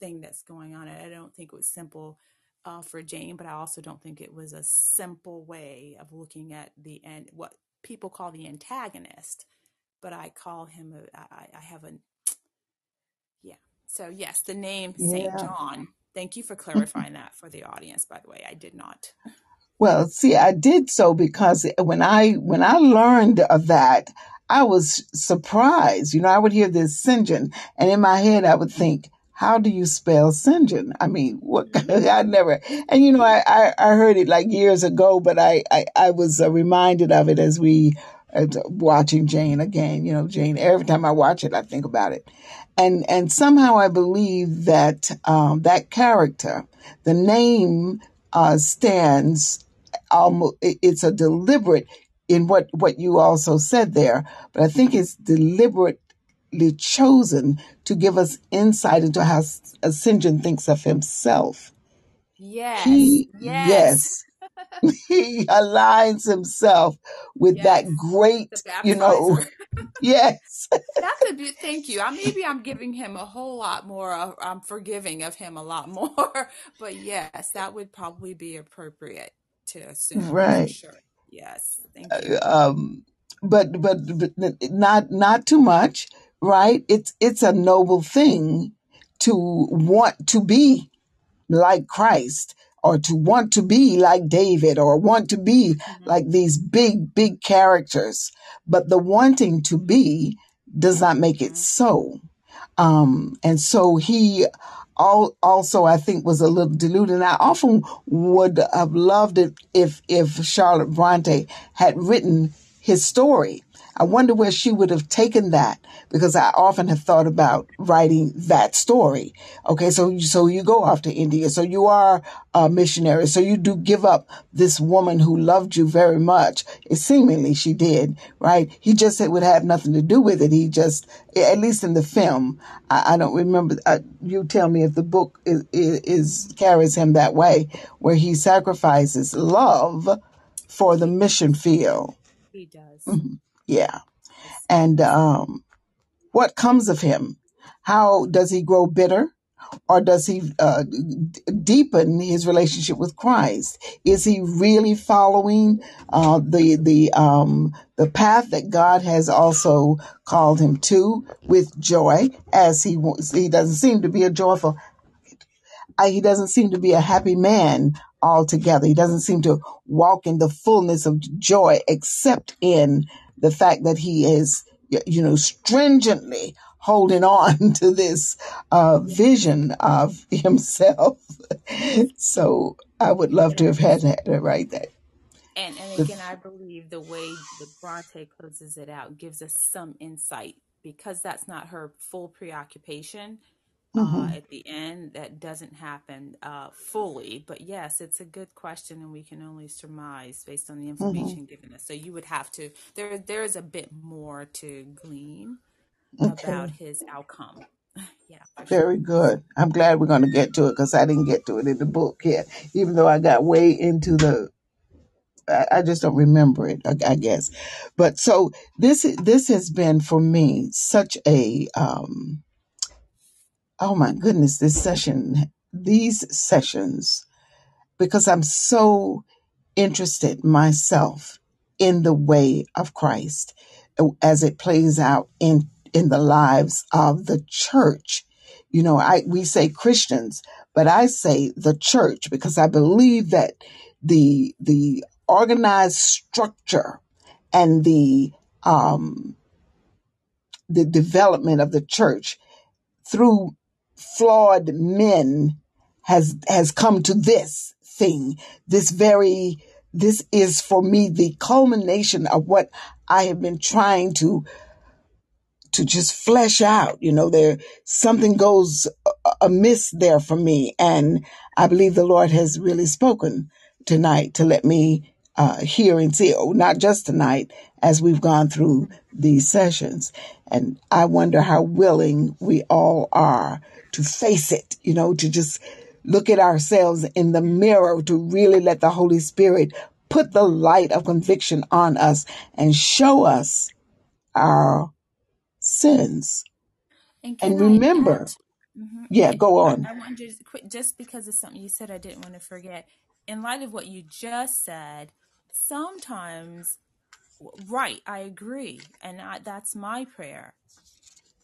thing that's going on. I don't think it was simple uh, for Jane, but I also don't think it was a simple way of looking at the end, what people call the antagonist, but I call him, a, I, I have a yeah. So yes, the name Saint Yeah. John. Thank you for clarifying that for the audience. By the way, I did not. Well, see, I did so because when I when I learned of that, I was surprised. You know, I would hear this Sinjin, and in my head, I would think, "How do you spell Sinjin?" I mean, what? *laughs* I never. And you know, I, I I heard it like years ago, but I I, I was uh, reminded of it as we uh, watching Jane again. You know, Jane. Every time I watch it, I think about it, and and somehow I believe that um, that character, the name, uh, stands almost it's a deliberate in what what you also said there but i think it's deliberately chosen to give us insight into how ascension thinks of himself Yes. he Yes. yes *laughs* he aligns himself with that great you know *laughs* *laughs* yes That could be. Thank you. I maybe I'm giving him a whole lot more. uh, I'm forgiving of him a lot more. But yes, that would probably be appropriate to assume right sure. Yes. Thank you. um but but, but not not too much right it's it's a noble thing to want to be like Christ or to want to be like David or want to be hmm like these big, big characters. But the wanting to be does not make it hmm so. Um, and so he all, also, I think, was a little deluded. And I often would have loved it if, if Charlotte Bronte had written his story. I wonder where she would have taken that because I often have thought about writing that story. Okay, so you, so you go off to India, so you are a missionary, so you do give up this woman who loved you very much. It seemingly she did, right? He just said it would have nothing to do with it. He just, at least in the film, I, I don't remember. Uh, you tell me if the book is, is carries him that way, where he sacrifices love for the mission field. He does. Mhm. Yeah, and um, what comes of him? How does he grow bitter? or does he uh, d- deepen his relationship with Christ? Is he really following uh, the the um, the path that God has also called him to with joy? As he he doesn't seem to be a joyful I, he doesn't seem to be a happy man altogether. He doesn't seem to walk in the fullness of joy, except in the fact that he is, you know, stringently holding on *laughs* to this uh, vision of *laughs* himself. so I would love to have had that right there. And and again, I believe the way the Bronte closes it out gives us some insight because that's not her full preoccupation. Uh, Mhm. at the end, that doesn't happen uh, fully. But yes, it's a good question, and we can only surmise based on the Mhm. information given us. So you would have to there. There is a bit more to glean Okay. about his outcome. *laughs* Yeah, for sure. Very good. I'm glad we're going to get to it because I didn't get to it in the book yet, even though I got way into the I, just don't remember it, I, I guess. But so this this has been for me such a um oh my goodness, this session, these sessions, because I'm so interested myself in the way of Christ uh, as it plays out in in the lives of the church. You know, I we say Christians, but I say the church because I believe that the the organized structure and the um the development of the church through flawed men has has come to this thing. This very this is for me the culmination of what i have been trying to to just flesh out. You know there something goes amiss there for me. And i believe the lord has really spoken tonight to let me uh, see oh, not just tonight as we've gone through these sessions. And i wonder how willing we all are to face it you know to just look at ourselves in the mirror to really let the holy spirit put the light of conviction on us and show us our sins. And and I remember mhm, yeah go on. I want you to quit just because of something you said, I didn't want to forget. In light of what you just said, sometimes, right, I agree. And I, that's my prayer.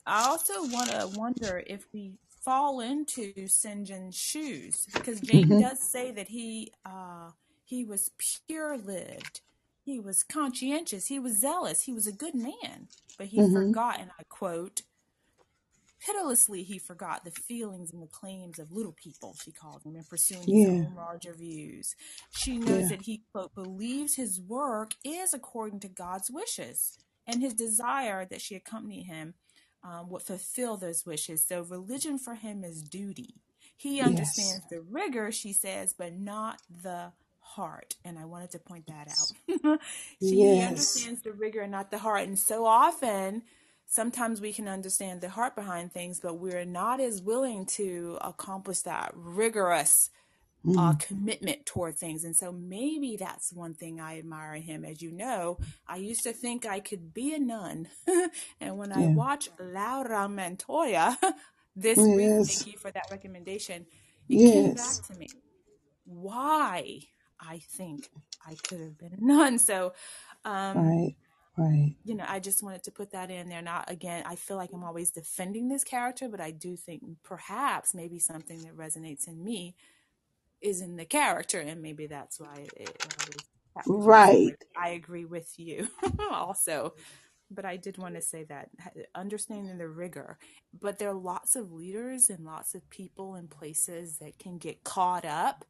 I also want to wonder if we fall into St. John's shoes because Jane hmm does say that he uh, he was pure lived, he was conscientious, he was zealous, he was a good man, but he hmm forgot, and I quote, pitilessly he forgot the feelings and the claims of little people, she called him, in pursuing his yeah own larger views. She knows yeah that he, quote, believes his work is according to God's wishes, and his desire that she accompany him um, would fulfill those wishes. So religion for him is duty. He yes understands the rigor, she says, but not the heart. And I wanted to point that out. *laughs* she he yes understands the rigor and not the heart. And so often, sometimes we can understand the heart behind things, but we're not as willing to accomplish that rigorous uh, mm commitment toward things. And so maybe that's one thing I admire in him. As you know, I used to think I could be a nun. *laughs* and when I watch Laura Montoya *laughs* this week, thank you for that recommendation, it came back yes to me why I think I could have been a nun. So, um, right right you know, I just wanted to put that in there. Not again, I feel like I'm always defending this character, but I do think perhaps maybe something that resonates in me is in the character, and maybe that's why it, it always captures me so much. right I agree with you *laughs* also, but I did want to say that understanding the rigor. But there are lots of leaders and lots of people and places that can get caught up,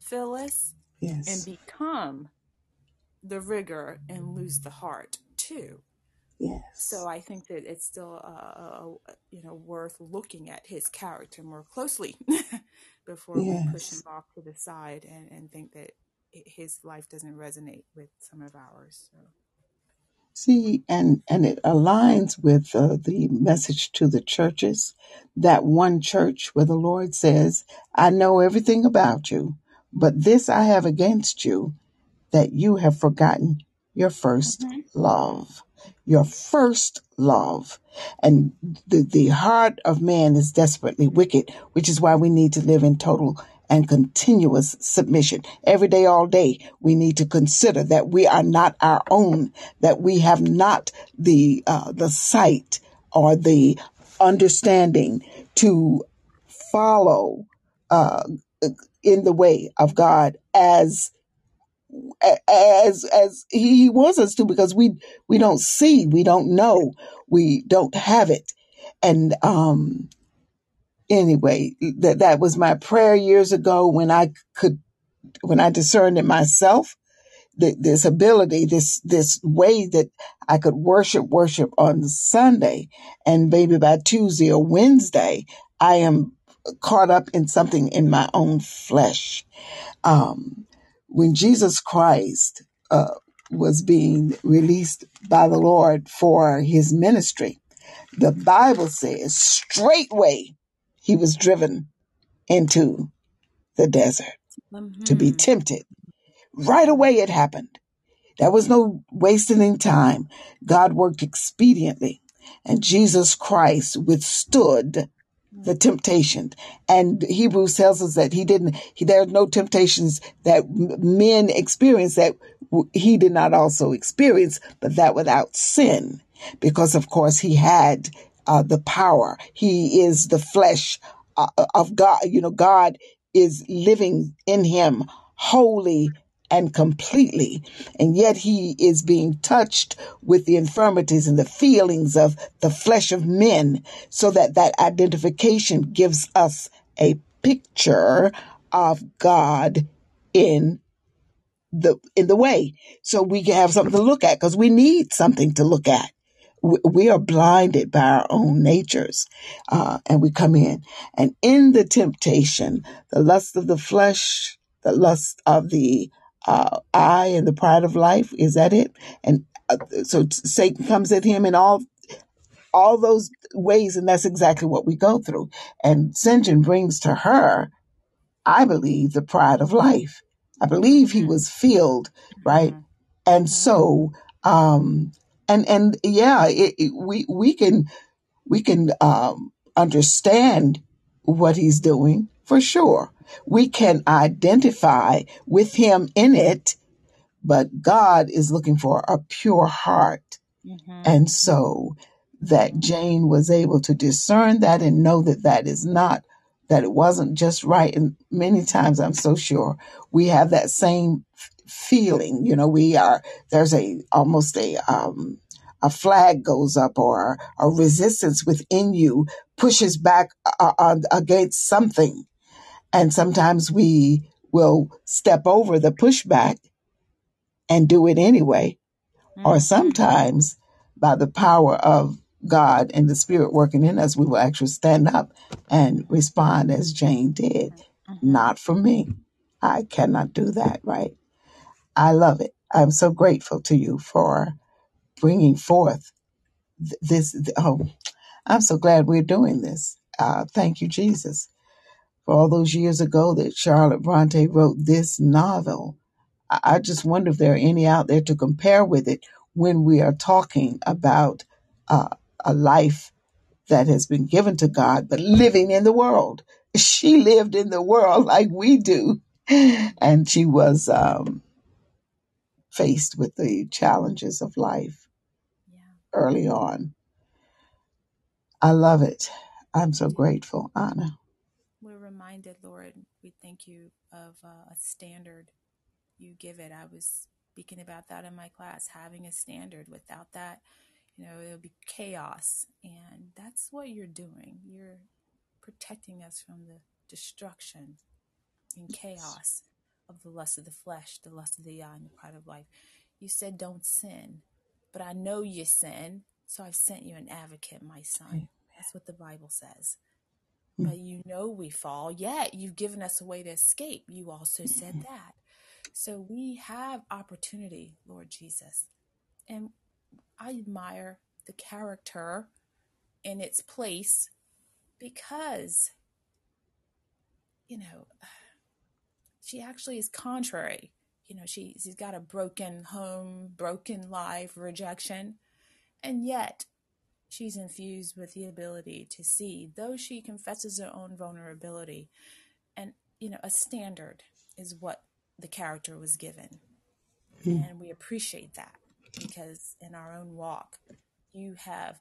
Phyllis, yes. and become the rigor and lose the heart too. Yes. So I think that it's still, uh, uh, uh, you know, worth looking at his character more closely *laughs* before we push him off to the side and, and think that his life doesn't resonate with some of ours. So. See, and and it aligns with uh, the message to the churches. That one church where the Lord says, "I know everything about you, but this I have against you, that you have forgotten your first hmm love." your first love. And the, the heart of man is desperately wicked, which is why we need to live in total and continuous submission. Every day, all day, we need to consider that we are not our own, that we have not the, uh, the sight or the understanding to follow, uh, in the way of God as as as he wants us to because we we don't see we don't know we don't have it. And um anyway that that was my prayer years ago when i could when i discerned it myself th- this ability this this way that i could worship worship on sunday and maybe by tuesday or wednesday i am caught up in something in my own flesh. Um, when Jesus Christ uh, was being released by the Lord for his ministry, the Bible says straightway he was driven into the desert to be Mm-hmm. tempted. Right Mm-hmm. away it happened. There was no wasting time. God worked expediently, and Jesus Christ withstood the temptation. And Hebrews tells us that he didn't, he, there are no temptations that men experience that he did not also experience, but that without sin. Because of course he had uh, the power. He is the flesh uh, of God. You know, God is living in him wholly and completely. And yet he is being touched with the infirmities and the feelings of the flesh of men so that that identification gives us a picture of God in the in the way so we can have something to look at because we need something to look at we we are blinded by our own natures uh, and we come in and in the temptation the lust of the flesh the lust of the uh, eye and the pride of life is that it and uh, so satan comes at him in all all those ways and that's exactly what we go through and Sinjin brings to her I believe, the pride of life. I believe he was filled, right? And Mm-hmm. so, um, and, and yeah, it, it, we, we can, we can, um, understand what he's doing for sure. We can identify with him in it, but God is looking for a pure heart Mm-hmm. and so that Jane was able to discern that and know that that is not, that it wasn't just right. And many times I'm so sure we have that same feeling. You know, we are, there's a, almost a, um, a flag goes up or a resistance within you pushes back uh, uh, against something. And sometimes we will step over the pushback and do it anyway or Mm-hmm. sometimes by the power of God and the Spirit working in us, we will actually stand up and respond as Jane did. Mm-hmm. Not for me. I cannot do that, right? I love it. I'm so grateful to you for bringing forth th- this. Oh, I'm so glad we're doing this. Uh, thank you, Jesus, for all those years ago that Charlotte Bronte wrote this novel I I just wonder if there are any out there to compare with it when we are talking about uh, a life that has been given to God, but living in the world. *laughs* She lived in the world *laughs* like we do, and she was um, faced with the challenges of life Yeah. early on. I love it. I'm so grateful, Anna. Reminded, Lord, we thank you of uh, a standard you give it. I was speaking about that in my class, having a standard. Without that, you know, it'll be chaos. And that's what you're doing. You're protecting us from the destruction and chaos of the lust of the flesh, the lust of the eye, and the pride of life. You said, don't sin, but I know you sin, so I've sent you an advocate, my son. That's what the Bible says. Mm. But you know we fall, yet you've given us a way to escape. You also said mm-hmm. that. So we have opportunity, Lord Jesus. And I admire the character in its place because, you know, *sighs* she actually is contrary. You know, she, she's got a broken home, broken life, rejection. And yet, she's infused with the ability to see, though she confesses her own vulnerability. And, you know, a standard is what the character was given. Mm. And we appreciate that because in our own walk, you have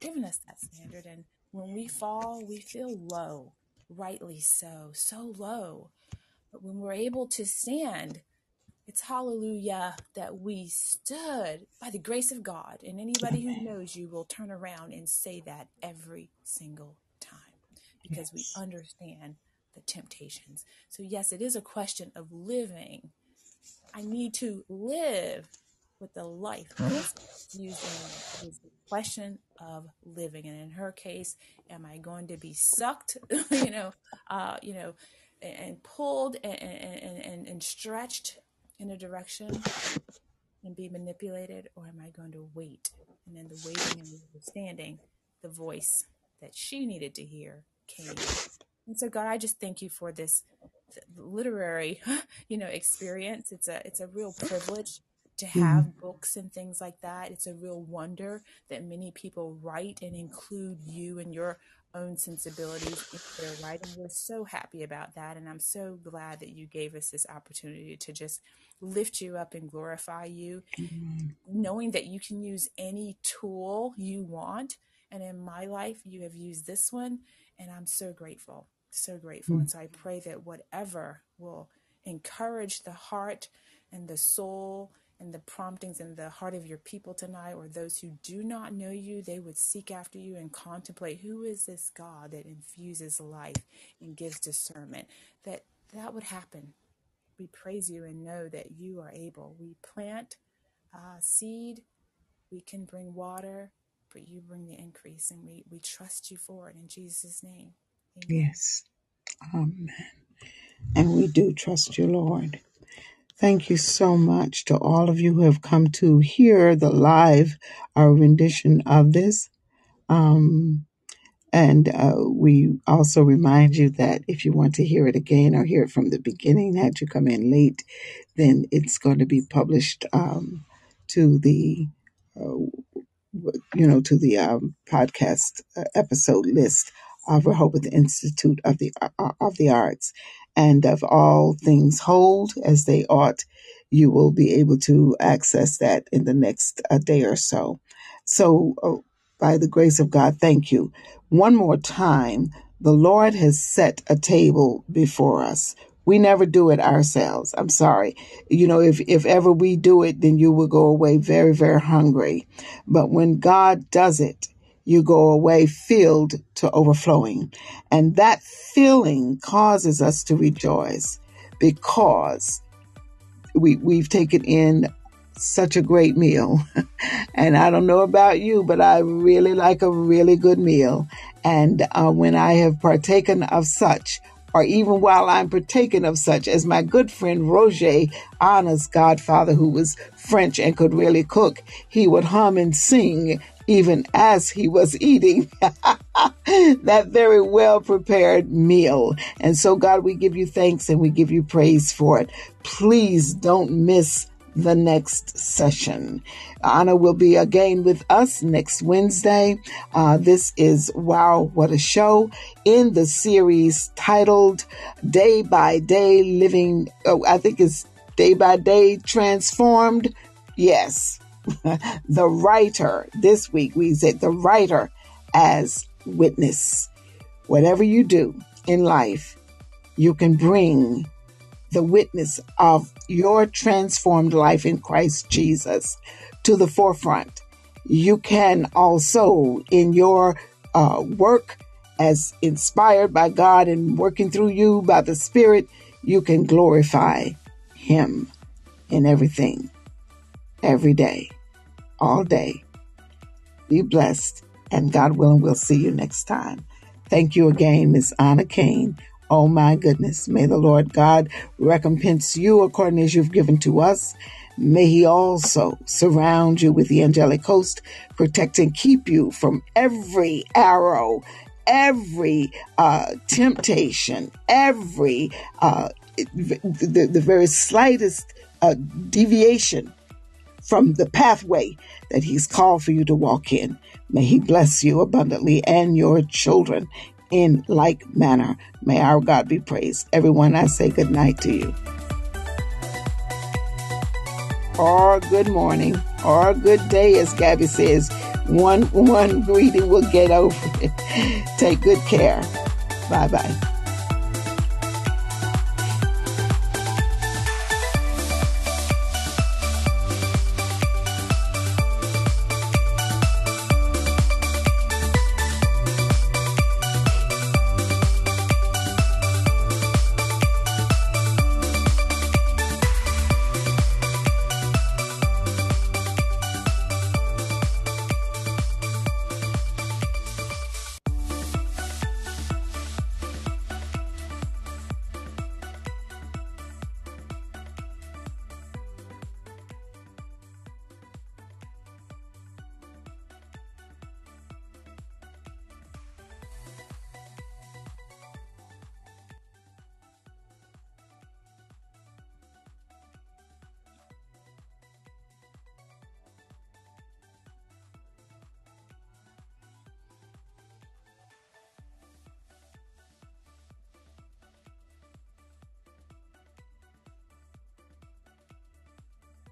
given us that standard. And when we fall, we feel low, rightly so, so low. But when we're able to stand, it's hallelujah that we stood by the grace of God. And anybody who knows you will turn around and say that every single time because yes. we understand the temptations. So, yes, it is a question of living. I need to live with the life using is the question of living. And in her case, am I going to be sucked, *laughs* you know, uh, you know, and, and pulled and, and, and, and stretched in a direction and be manipulated, or am I going to wait? And then the waiting and the understanding, the voice that she needed to hear came. And so, God, I just thank you for this literary, *laughs* you know, experience. It's a it's a real privilege to mm-hmm. have mm. books and things like that. It's a real wonder that many people write and include you and your own sensibilities in their writing. We're so happy about that. And I'm so glad that you gave us this opportunity to just lift you up and glorify you, mm-hmm. knowing that you can use any tool you want. And in my life, you have used this one. And I'm so grateful, so grateful. Mm-hmm. And so I pray that whatever will encourage the heart and the soul and the promptings in the heart of your people tonight, or those who do not know you, they would seek after you and contemplate who is this God that infuses life and gives discernment. That that would happen. We praise you and know that you are able. We plant uh, seed, we can bring water, but you bring the increase, and we we trust you for it in Jesus' name. Amen. Yes, Amen. And we do trust you, Lord. Thank you so much to all of you who have come to hear the live uh, rendition of this. Um, and uh, we also remind you that if you want to hear it again or hear it from the beginning, had you come in late, then it's going to be published um, to the uh, you know to the um, podcast uh, episode list of Rehoboth Institute of the uh, of the Arts and of all things hold as they ought, you will be able to access that in the next uh, day or so. So, uh, by the grace of God, thank you. One more time, the Lord has set a table before us. We never do it ourselves. I'm sorry. You know, if, if ever we do it, then you will go away very, very hungry. But when God does it, you go away filled to overflowing. And that feeling causes us to rejoice because we, we've taken in such a great meal. *laughs* and I don't know about you, but I really like a really good meal. And uh, when I have partaken of such, or even while I'm partaking of such, as my good friend Roger, Anna's godfather, who was French and could really cook, he would hum and sing even as he was eating *laughs* that very well prepared meal. And so, God, we give you thanks and we give you praise for it. Please don't miss the next session. Anna will be again with us next Wednesday. Uh, this is Wow, What a Show in the series titled Day by Day Living. Oh, I think it's Day by Day Transformed. Yes, *laughs* the writer. This week we said the writer as witness. Whatever you do in life, you can bring the witness of your transformed life in Christ Jesus to the forefront. You can also, in your uh, work as inspired by God and working through you by the Spirit, you can glorify Him in everything every day, all day. Be blessed, and God willing, we'll see you next time. Thank you again, Miss Anna Kane. Oh my goodness. May the Lord God recompense you according as you've given to us. May he also surround you with the angelic host, protect and keep you from every arrow, every uh, temptation, every uh, the, the very slightest uh, deviation from the pathway that He's called for you to walk in. May He bless you abundantly and your children in like manner. May our God be praised. Everyone, I say good night to you. Or good morning, or good day, as Gabby says. One one greeting will get over it. *laughs* Take good care. Bye bye.